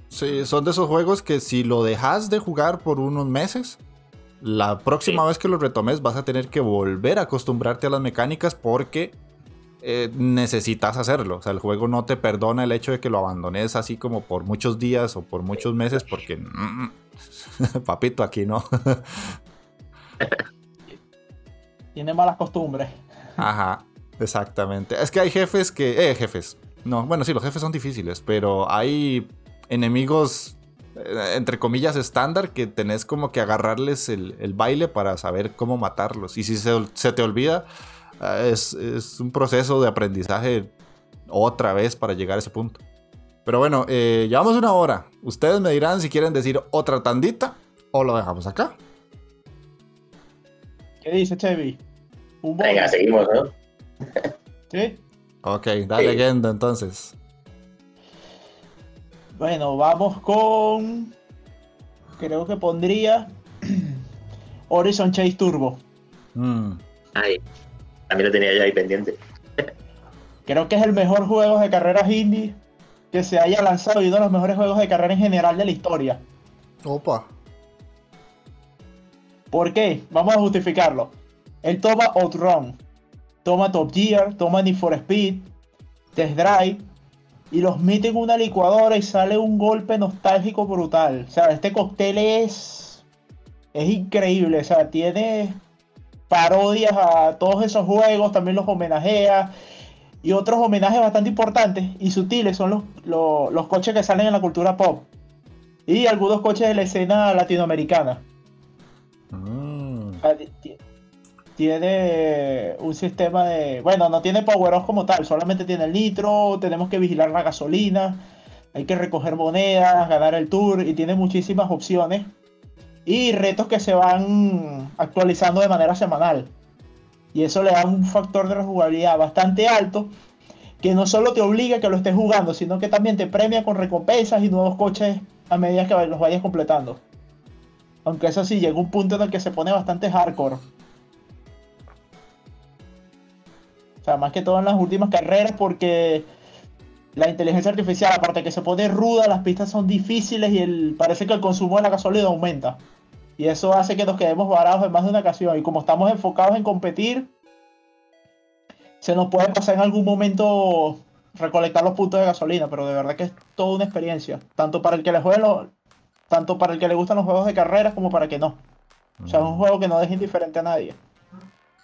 Sí, son de esos juegos que si lo dejas de jugar por unos meses, la próxima vez que lo retomes vas a tener que volver a acostumbrarte a las mecánicas porque eh, necesitas hacerlo. O sea, el juego no te perdona el hecho de que lo abandones así como por muchos días o por muchos meses, porque mm, papito, aquí no. Tiene malas costumbres. Ajá, exactamente. Es que hay jefes que. Eh, jefes. No, bueno, sí, los jefes son difíciles, pero hay enemigos entre comillas, estándar que tenés como que agarrarles el, baile para saber cómo matarlos. Y si se te olvida, Ah, es, un proceso de aprendizaje otra vez para llegar a ese punto. Pero bueno, eh, llevamos una hora. Ustedes me dirán si quieren decir otra tandita o lo dejamos acá. ¿Qué dice Chevy? Venga, seguimos, ¿no? ¿Sí? Ok, dale sí. entonces. Bueno, vamos con. Creo que pondría. Horizon Chase Turbo. Mm. Ahí. También lo tenía ya ahí pendiente. Creo que es el mejor juego de carreras indie que se haya lanzado y uno de los mejores juegos de carrera en general de la historia. Opa. ¿Por qué? Vamos a justificarlo. Él toma Outrun, toma Top Gear, toma Need for Speed, Test Drive y los mete en una licuadora y sale un golpe nostálgico brutal. O sea, este cóctel es es increíble, o sea, tiene parodias a todos esos juegos, también los homenajea. Y otros homenajes bastante importantes y sutiles son los, los, coches que salen en la cultura pop. Y algunos coches de la escena latinoamericana. Mm. Tiene un sistema de. Bueno, no tiene power como tal, solamente tiene el nitro, tenemos que vigilar la gasolina, hay que recoger monedas, ganar el tour y tiene muchísimas opciones y retos que se van actualizando de manera semanal. Y eso le da un factor de rejugabilidad bastante alto que no solo te obliga a que lo estés jugando, sino que también te premia con recompensas y nuevos coches a medida que los vayas completando. Aunque eso sí, llega un punto en el que se pone bastante hardcore. Sea, más que todo en las últimas carreras porque la inteligencia artificial, aparte que se pone ruda, las pistas son difíciles y el, parece que el consumo de la gasolina aumenta. Y eso hace que nos quedemos varados en más de una ocasión. Y como estamos enfocados en competir, se nos puede pasar en algún momento recolectar los puntos de gasolina, pero de verdad que es toda una experiencia, tanto para el que le juegue tanto para el que le gustan los juegos de carreras como para el que no. O sea, es un mm. juego que no deja indiferente a nadie.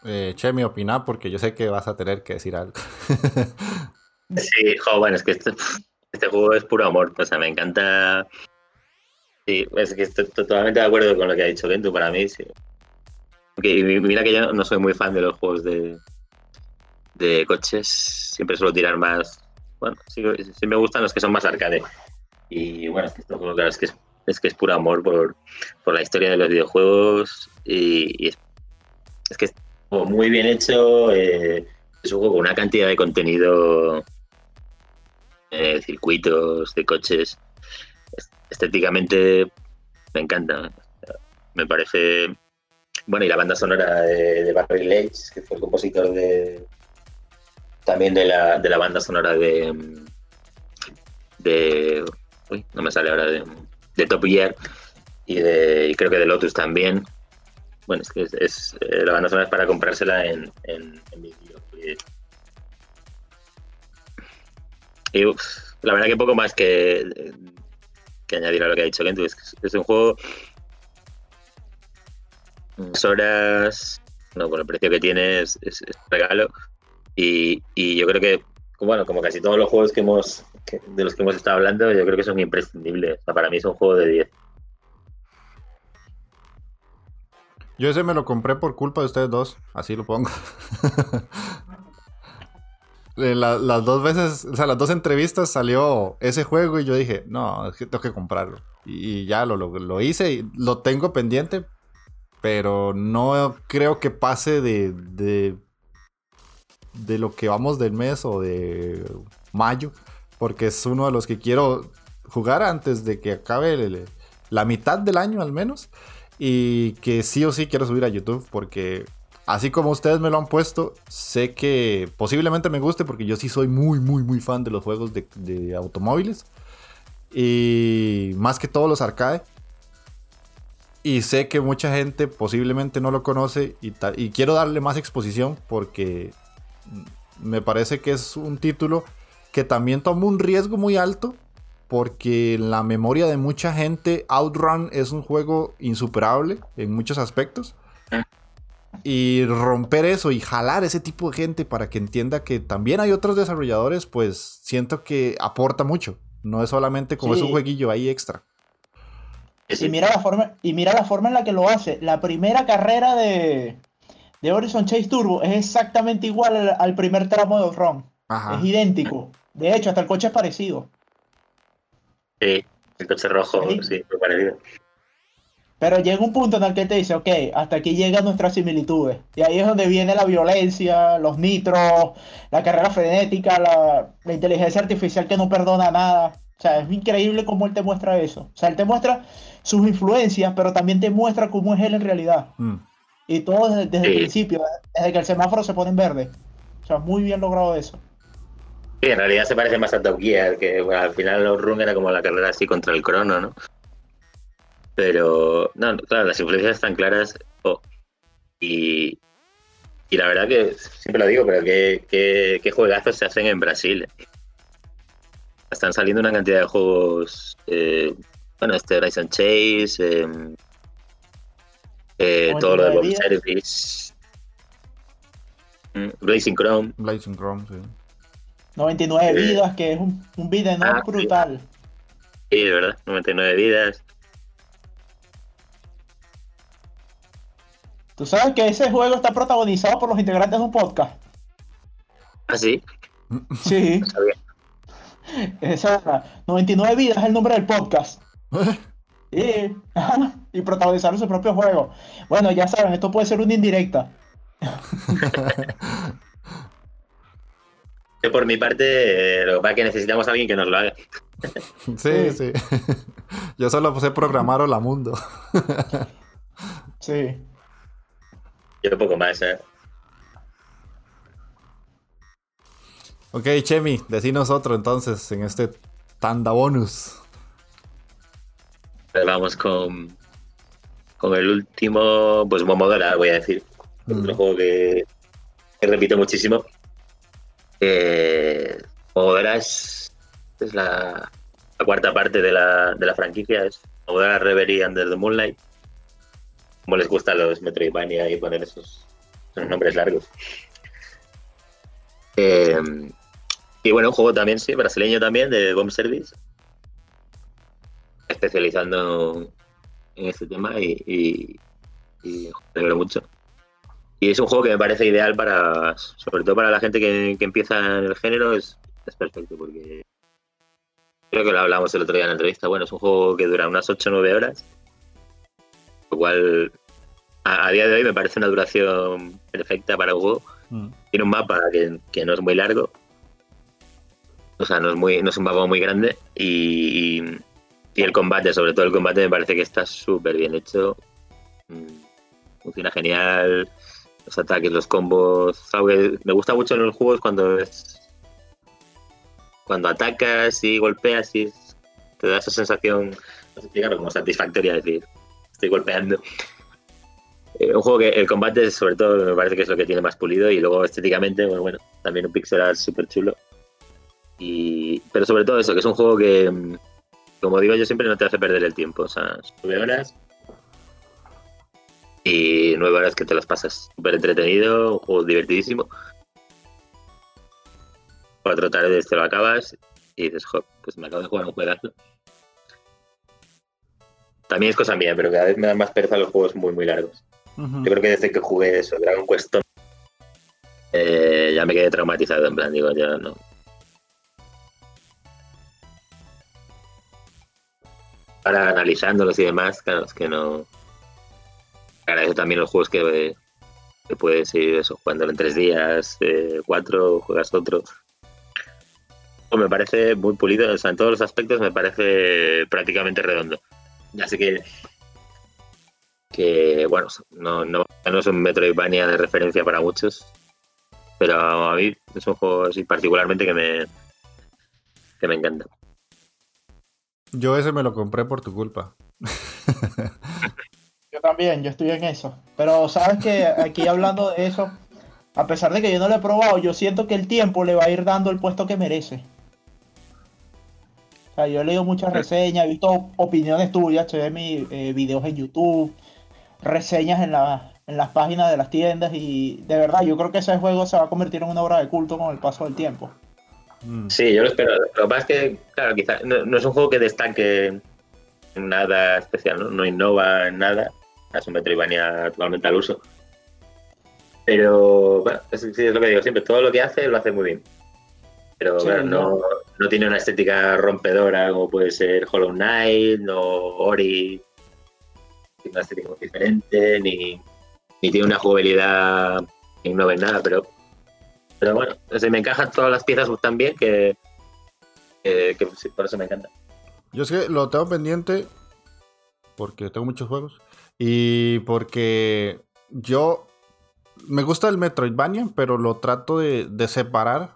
Eh, che, mi opina, porque yo sé que vas a tener que decir algo. sí, joven, es que este, este, juego es puro amor, o sea, me encanta. Sí, es que estoy totalmente de acuerdo con lo que ha dicho Kento, para mí, sí. y mira que yo no soy muy fan de los juegos de, de coches, siempre suelo tirar más. Bueno, sí, me gustan los que son más arcade. Y bueno, es que esto, claro, es que es, que es puro amor por, por, la historia de los videojuegos. Y, es, es, que muy bien hecho. Eh, es un juego con una cantidad de contenido, eh, circuitos, de coches. Estéticamente me encanta. Me parece. Bueno, y la banda sonora de, Barry Leitch, que fue el compositor de, también de la, de la banda sonora de. de. Uy, no me sale ahora de, de Top Gear y, de, y creo que de Lotus también. Bueno, es que es, eh, la banda sonora es para comprársela en, en, en vídeo. Y, la verdad que poco más que, que añadir a lo que ha dicho Kent. Es, es un juego. horas. No, con el precio que tiene es, es, es regalo. Y, yo creo que, bueno, como casi todos los juegos que hemos de los que hemos estado hablando, yo creo que son imprescindibles. para mí es un juego de 10. Yo ese me lo compré por culpa de ustedes dos, así lo pongo. las dos veces, o sea, las dos entrevistas salió ese juego y yo dije, no, es que tengo que comprarlo. Y, ya lo, lo, hice y lo tengo pendiente, pero no creo que pase de de lo que vamos del mes o de mayo, porque es uno de los que quiero jugar antes de que acabe la mitad del año al menos. Y que sí o sí quiero subir a YouTube porque así como ustedes me lo han puesto, sé que posiblemente me guste porque yo sí soy muy, muy, muy fan de los juegos de, automóviles. Y más que todos los arcade. Y sé que mucha gente posiblemente no lo conoce y, y quiero darle más exposición porque me parece que es un título que también toma un riesgo muy alto porque en la memoria de mucha gente Outrun es un juego insuperable en muchos aspectos. Y romper eso y jalar ese tipo de gente para que entienda que también hay otros desarrolladores, pues siento que aporta mucho. No es solamente como es un jueguillo ahí extra. Y mira la forma, y mira la forma en la que lo hace. La primera carrera de, de Horizon Chase Turbo es exactamente igual al, primer tramo de Outrun. Es idéntico. De hecho, hasta el coche es parecido. Sí, el coche rojo, sí, muy parecido. Pero llega un punto en el que te dice, ok, hasta aquí llegan nuestras similitudes. Y ahí es donde viene la violencia, los nitros, la carrera frenética, la, inteligencia artificial que no perdona nada. O sea, es increíble cómo él te muestra eso. O sea, él te muestra sus influencias, pero también te muestra cómo es él en realidad. Mm. Y todo desde, el principio, desde que el semáforo se pone en verde. O sea, muy bien logrado eso. Sí, en realidad se parece más a Top Gear, que al final los Run era como la carrera así contra el crono, ¿no? Pero, no, claro, las influencias están claras. Oh, y, y la verdad que siempre lo digo, pero qué, qué, juegazos se hacen en Brasil. Están saliendo una cantidad de juegos. Eh, bueno, este Horizon Chase. Eh, eh, todo lo de Bomb Service. Mm, Blazing Chrome. Blazing Chrome, sí. 99 vidas, que es un, un vida no ah, brutal. Sí. de verdad, 99 vidas. Tú sabes que ese juego está protagonizado por los integrantes de un podcast. ¿Ah, sí? Sí. No sabía. Esa 99 vidas es el nombre del podcast. Y, y protagonizaron su propio juego. Bueno, ya saben, esto puede ser una indirecta. Yo por mi parte, eh, lo que pasa es que necesitamos a alguien que nos lo haga. Sí, sí. Yo solo sé programar Hola Mundo. Sí. Yo poco más, ¿eh? Ok, Chemi, decinos otro entonces en este tanda bonus. Pues vamos con, con el último, pues Momodora, voy a decir. Mm. Otro juego que, que repito muchísimo. Eh, Momodora es, es la, cuarta parte de la, de la franquicia. Es Momodora Reverie Under the Moonlight. Como les gusta a los Metroidvania y poner esos, nombres largos. Eh, y bueno, un juego también, sí, brasileño también, de Bomb Service. Especializando en este tema y, y, y mucho. Y es un juego que me parece ideal para, sobre todo para la gente que, que empieza en el género, es, es perfecto porque creo que lo hablamos el otro día en la entrevista. Bueno, es un juego que dura unas 8 o 9 horas, lo cual a, a día de hoy me parece una duración perfecta para un juego. Mm. Tiene un mapa que, que no es muy largo, o sea, no es, muy, no es un mapa muy grande y, y- y el combate, sobre todo el combate, me parece que está súper bien hecho. Mm, Funciona genial. Los ataques, los combos. Que me gusta mucho en los juegos cuando es. Cuando atacas y golpeas y te da esa sensación, no sé explicarlo, como satisfactoria, decir, estoy golpeando. Eh, un juego que el combate, sobre todo, me parece que es lo que tiene más pulido y luego estéticamente, bueno, bueno también un pixel art súper chulo. Y, pero sobre todo eso, que es un juego que, mm, como digo yo siempre, no te hace perder el tiempo. O sea, nueve horas y nueve horas que te las pasas súper entretenido o divertidísimo. Cuatro tardes te lo acabas y dices, jo, pues me acabo de jugar un juegazo. También es cosa mía, pero cada vez me dan más pereza los juegos muy, muy largos. Yo creo que desde que jugué eso, Dragon Quest, eh, ya me quedé traumatizado. En plan, digo, ya no. Ahora analizándolos y demás, claro, es que no. Agradezco también los juegos que, que puedes ir eso, jugándolo en tres días, eh, cuatro, juegas otro. Pues me parece muy pulido, o sea, en todos los aspectos me parece prácticamente redondo. Así que que bueno, no, no, no es un Metroidvania de referencia para muchos, pero a mí es un juego así particularmente que me que me encanta. Yo ese me lo compré por tu culpa. Yo también, yo estoy en eso. Pero sabes que aquí hablando de eso, a pesar de que yo no lo he probado, yo siento que el tiempo le va a ir dando el puesto que merece. O sea, yo he leído muchas reseñas, he visto opiniones tuyas, he mi eh, videos en YouTube, reseñas en, la- en las páginas de las tiendas y de verdad yo creo que ese juego se va a convertir en una obra de culto con el paso del tiempo. Mm. Sí, yo lo espero. Lo que pasa es que, claro, quizá no, no es un juego que destaque en nada especial, ¿no? No innova en nada. Es un Metroidvania totalmente al uso. Pero, bueno, es, es lo que digo siempre. Todo lo que hace lo hace muy bien. Pero, Sí, claro, ya. no, no tiene una estética rompedora como puede ser Hollow Knight o Ori. Tiene una estética muy diferente, ni, ni tiene una jugabilidad que innova en nada, pero pero bueno, o sea, me encajan todas las piezas tan bien que, que, que por eso me encanta. Yo es que lo tengo pendiente porque tengo muchos juegos y porque yo me gusta el Metroidvania, pero lo trato de, separar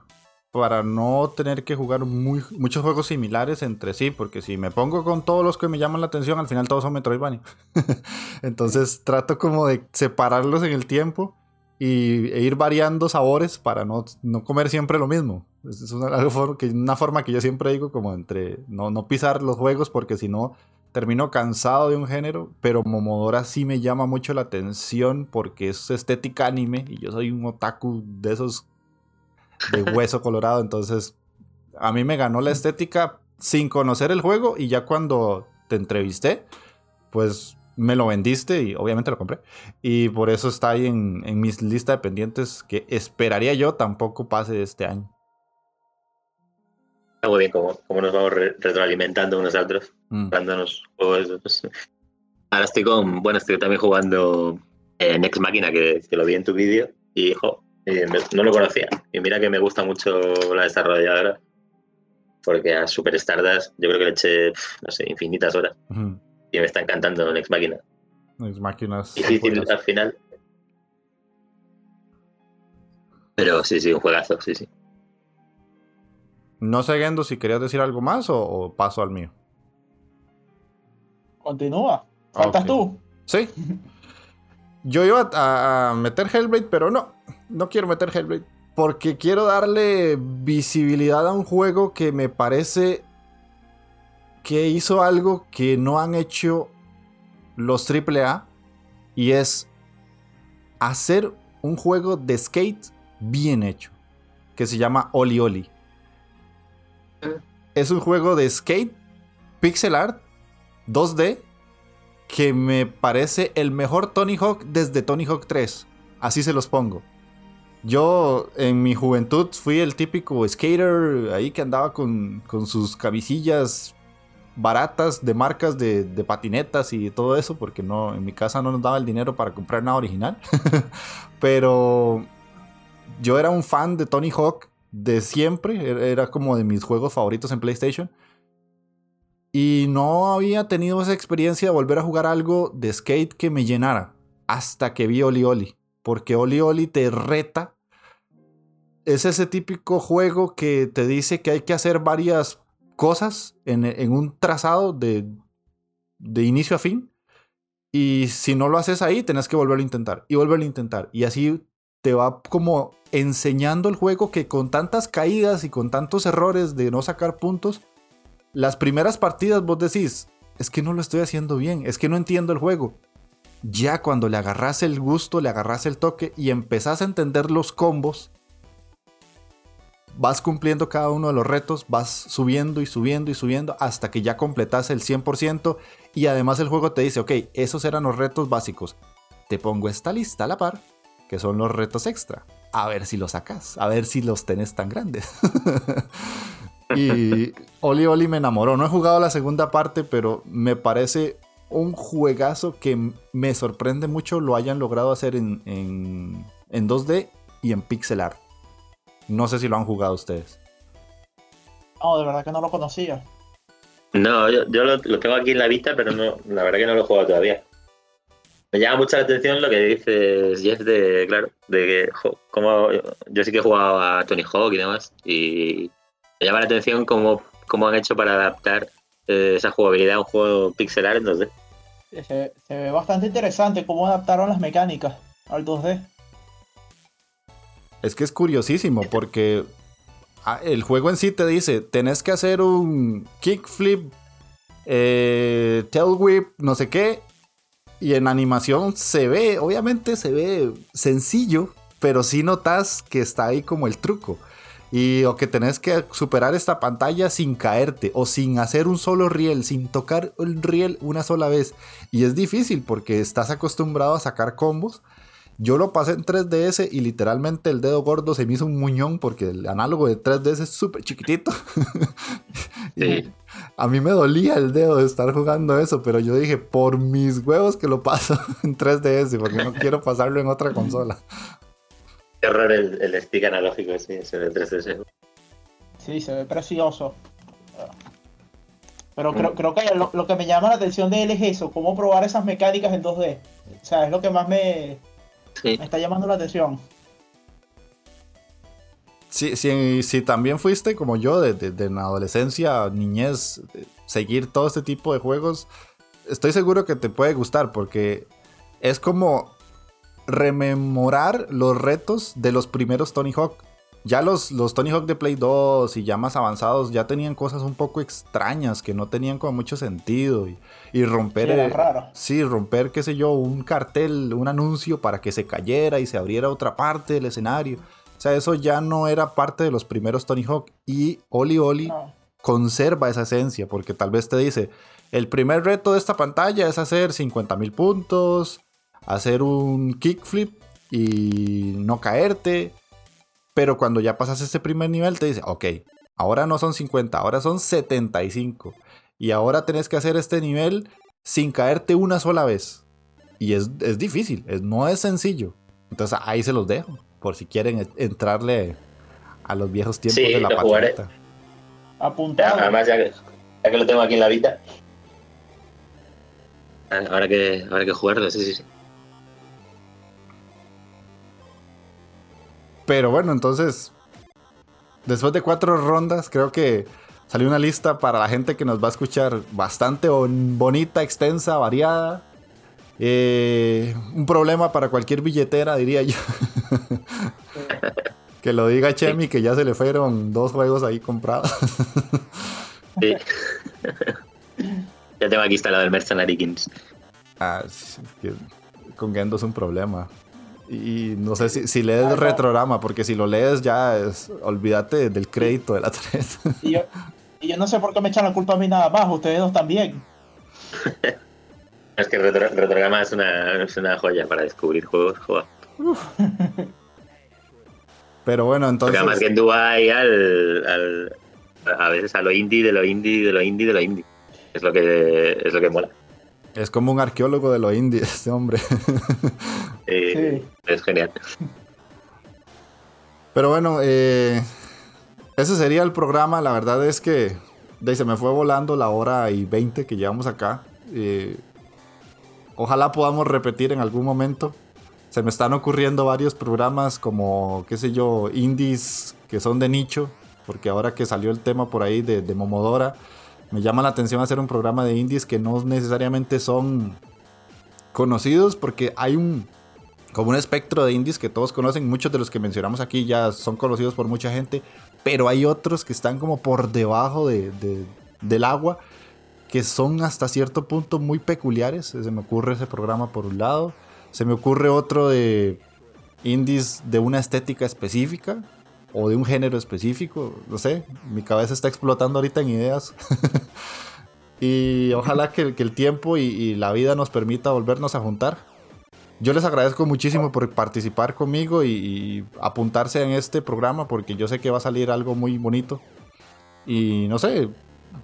para no tener que jugar muy, muchos juegos similares entre sí, porque si me pongo con todos los que me llaman la atención, al final todos son Metroidvania. Entonces trato como de separarlos en el tiempo y, e ir variando sabores para no, no comer siempre lo mismo. Es una, una forma que yo siempre digo como entre no, no pisar los juegos porque si no termino cansado de un género, pero Momodora sí me llama mucho la atención porque es estética anime y yo soy un otaku de esos de hueso colorado, entonces a mí me ganó la estética sin conocer el juego y ya cuando te entrevisté, pues me lo vendiste y obviamente lo compré. Y por eso está ahí en, en mis lista de pendientes que esperaría yo tampoco pase este año. Está muy bien cómo, cómo nos vamos re- retroalimentando unos a otros, Mm. dándonos juegos. pues. Ahora estoy con, bueno, estoy también jugando en Ex Máquina, que, que lo vi en tu vídeo, y jo, eh, me- no lo conocía. Y mira que me gusta mucho la desarrolladora, porque a Super Stardust yo creo que le eché, no sé, infinitas horas, y me está encantando en Ex Máquina. Mis máquinas. Difícil al final. Pero sí, sí, un juegazo, sí, sí. No sé, Gendo, si querías decir algo más o, o paso al mío. Continúa. Faltas Ok. tú. Sí. Yo iba a, a meter Hellblade, pero no. No quiero meter Hellblade. Porque quiero darle visibilidad a un juego que me parece que hizo algo que no han hecho los AAA. Y es hacer un juego de skate bien hecho. Que se llama Oli Oli. Es un juego de skate, pixel art, 2D, que me parece el mejor Tony Hawk desde Tony Hawk 3. Así se los pongo. Yo en mi juventud fui el típico skater ahí que andaba con, con sus camisillas baratas de marcas de, de patinetas y todo eso, porque no, en mi casa no nos daba el dinero para comprar nada original. Pero yo era un fan de Tony Hawk de siempre, era- era como de mis juegos favoritos en PlayStation. Y no había tenido esa experiencia de volver a jugar algo de skate que me llenara. Hasta que vi Oli Oli. Porque Oli Oli te reta. Es ese típico juego que te dice que hay que hacer varias cosas en, en un trazado de, de inicio a fin. Y si no lo haces ahí, tenés que volverlo a intentar. Y volverlo a intentar. Y así te va como enseñando el juego que con tantas caídas y con tantos errores de no sacar puntos, las primeras partidas vos decís, es que no lo estoy haciendo bien, es que no entiendo el juego. Ya cuando le agarras el gusto, le agarras el toque y empezás a entender los combos, vas cumpliendo cada uno de los retos, vas subiendo y subiendo y subiendo hasta que ya completas el 100% y además el juego te dice, ok, esos eran los retos básicos. Te pongo esta lista a la par, que son los retos extra. A ver si los sacas, a ver si los tenés tan grandes. y Oli Oli me enamoró. No he jugado la segunda parte, pero me parece un juegazo que me sorprende mucho lo hayan logrado hacer en, en, en 2D y en pixel art. No sé si lo han jugado ustedes. No, de verdad que no lo conocía. No, yo, yo lo, lo tengo aquí en la vista, pero no, la verdad que no lo he jugado todavía. Me llama mucho la atención lo que dices, Jeff, de, claro, de que, jo, como yo, yo sí que he jugado a Tony Hawk y demás, y me llama la atención cómo, cómo han hecho para adaptar eh, esa jugabilidad a un juego pixel art, entonces. Se, se ve bastante interesante cómo adaptaron las mecánicas al 2D. Es que es curiosísimo porque ah, el juego en sí te dice, tenés que hacer un kickflip, eh, tail whip, no sé qué. Y en animación se ve, obviamente se ve sencillo, pero sí notas que está ahí como el truco. Y o que tenés que superar esta pantalla sin caerte o sin hacer un solo riel, sin tocar el riel una sola vez. Y es difícil porque estás acostumbrado a sacar combos. Yo lo pasé en 3DS y literalmente el dedo gordo se me hizo un muñón porque el análogo de 3DS es súper chiquitito. Sí. a mí me dolía el dedo de estar jugando eso, pero yo dije, por mis huevos que lo paso en 3DS porque no quiero pasarlo en otra consola. Qué horror el, el stick analógico ese, ese de 3DS. Sí, se ve precioso. Pero creo, creo que lo, lo que me llama la atención de él es eso, cómo probar esas mecánicas en 2D. O sea, es lo que más me, Sí. me está llamando la atención. Si, si, si también fuiste como yo, de, de, de la adolescencia, niñez, de seguir todo este tipo de juegos, estoy seguro que te puede gustar porque es como rememorar los retos de los primeros Tony Hawk. Ya los, los Tony Hawk de Play 2 y ya más avanzados ya tenían cosas un poco extrañas que no tenían como mucho sentido y, y romper... Sí, era eh, raro. Sí, romper, qué sé yo, un cartel, un anuncio para que se cayera y se abriera otra parte del escenario. O sea, eso ya no era parte de los primeros Tony Hawk. Y Oli Oli No. conserva esa esencia, porque tal vez te dice, el primer reto de esta pantalla es hacer 50.000 puntos, hacer un kickflip y no caerte, pero cuando ya pasas ese primer nivel te dice, ok, ahora no son 50, ahora son 75, y ahora tenés que hacer este nivel sin caerte una sola vez. Y es, difícil, no es sencillo. Entonces ahí se los dejo, por si quieren entrarle a los viejos tiempos de la patineta. Apuntado. Además, ya que, ya que, lo tengo aquí en la vida. Ahora que, ahora que jugarlo, sí, sí, sí. Pero bueno, entonces, después de cuatro rondas, creo que salió una lista para la gente que nos va a escuchar bastante bonita, extensa, variada. Eh, un problema para cualquier billetera, diría yo. que lo diga Chemi, que ya se le fueron dos juegos ahí comprados. sí. ya tengo aquí instalado el Mercenary Kings. Ah, con Gendo es un problema. Y no sé si, si lees el retrograma, porque si lo lees ya es, olvídate del crédito de la 3. Y yo, y yo no sé por qué me echan la culpa a mí nada más, ustedes dos también. es que retrograma es una, es una joya para descubrir juegos. Pero bueno, entonces. Porque además que en Dubai al, al, a veces a lo indie, de lo indie, de lo indie, de lo indie. Es lo que, es lo que mola. Es como un arqueólogo de lo indie, este hombre. sí. Es genial. Pero bueno, eh, ese sería el programa. La verdad es que se me fue volando la hora y 20 que llevamos acá. Eh, ojalá podamos repetir en algún momento. Se me están ocurriendo varios programas como, qué sé yo, indies que son de nicho. Porque ahora que salió el tema por ahí de, de Momodora, me llama la atención hacer un programa de indies que no necesariamente son conocidos porque hay un como un espectro de indies que todos conocen, muchos de los que mencionamos aquí ya son conocidos por mucha gente, pero hay otros que están como por debajo de, del agua, que son hasta cierto punto muy peculiares. Se me ocurre ese programa por un lado, se me ocurre otro de indies de una estética específica, o de un género específico, no sé, mi cabeza está explotando ahorita en ideas. y ojalá que, el tiempo y, la vida nos permita volvernos a juntar. Yo les agradezco muchísimo por participar conmigo y, apuntarse en este programa porque yo sé que va a salir algo muy bonito. Y no sé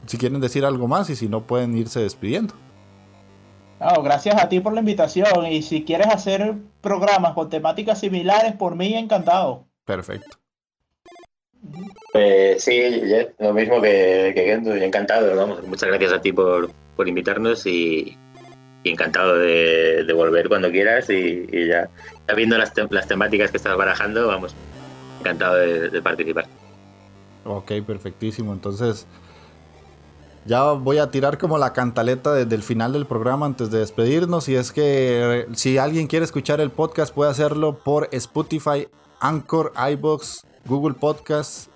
si quieren decir algo más y si no pueden irse despidiendo. gracias a ti por la invitación y si quieres hacer programas con temáticas similares, por mí encantado. Perfecto. Pues sí, lo mismo que, que encantado, vamos, muchas gracias a ti por, invitarnos y, encantado de, volver cuando quieras y, ya, viendo las, las, temáticas que estás barajando, vamos, encantado de, participar. Ok, perfectísimo, entonces ya voy a tirar como la cantaleta desde el final del programa antes de despedirnos y es que si alguien quiere escuchar el podcast puede hacerlo por Spotify, Anchor, iBox, Google Podcast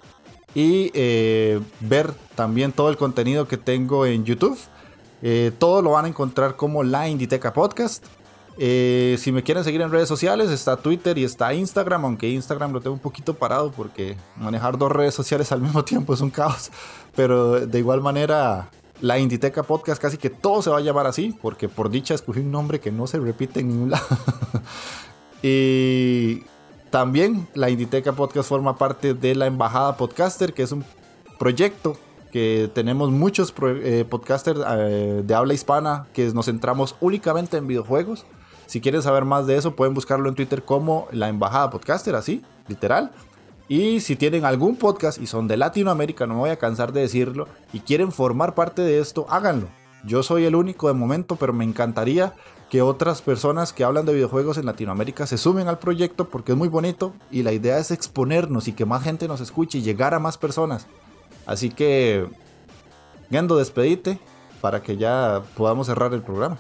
y eh, ver también todo el contenido que tengo en YouTube. Eh, todo lo van a encontrar como la Inditeca Podcast. Eh, si me quieren seguir en redes sociales, está Twitter y está Instagram, aunque Instagram lo tengo un poquito parado porque manejar dos redes sociales al mismo tiempo es un caos. Pero de igual manera, la Inditeca Podcast casi que todo se va a llamar así, porque por dicha escogí un nombre que no se repite en ningún lado. y también la Inditeca Podcast forma parte de la Embajada Podcaster, que es un proyecto que tenemos muchos eh, podcasters eh, de habla hispana que nos centramos únicamente en videojuegos. Si quieren saber más de eso, pueden buscarlo en Twitter como la Embajada Podcaster, así, literal. Y si tienen algún podcast y son de Latinoamérica, no me voy a cansar de decirlo, y quieren formar parte de esto, háganlo. Yo soy el único de momento, pero me encantaría que otras personas que hablan de videojuegos en Latinoamérica se sumen al proyecto porque es muy bonito y la idea es exponernos y que más gente nos escuche y llegar a más personas. Así que, Gendo, despedite para que ya podamos cerrar el programa.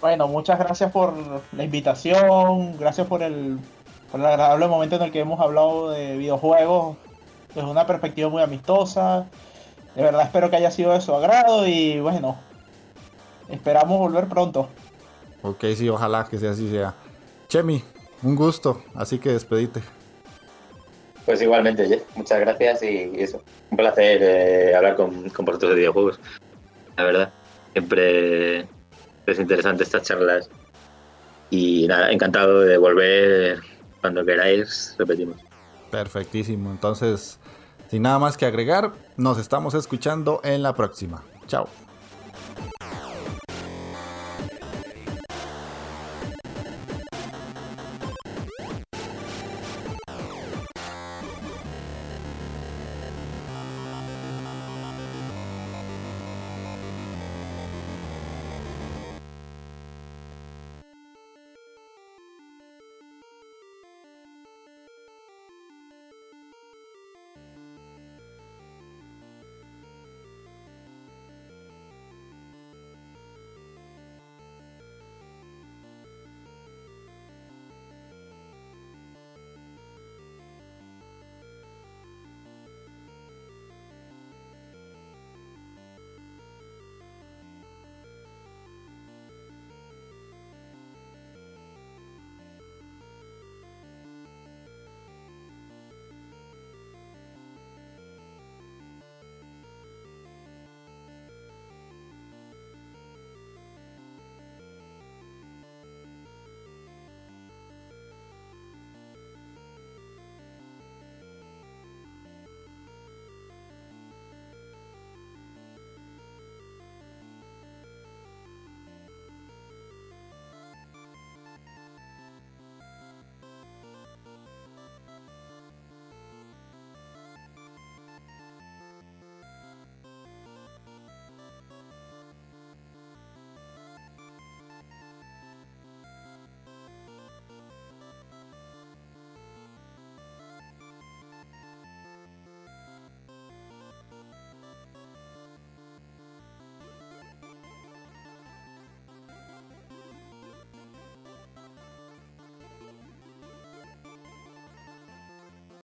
Bueno, muchas gracias por la invitación, gracias por el, por el agradable momento en el que hemos hablado de videojuegos desde una perspectiva muy amistosa. De verdad espero que haya sido de su agrado y bueno, Esperamos volver pronto. Ok, sí, ojalá que sea así sea. Chemi, un gusto, así que despedite. Pues igualmente, Jeff, muchas gracias y, eso. Un placer eh, hablar con, con vosotros de videojuegos. La verdad, siempre es interesante estas charlas. Y nada, encantado de volver cuando queráis, repetimos. Perfectísimo. Entonces, sin nada más que agregar, nos estamos escuchando en la próxima. Chao.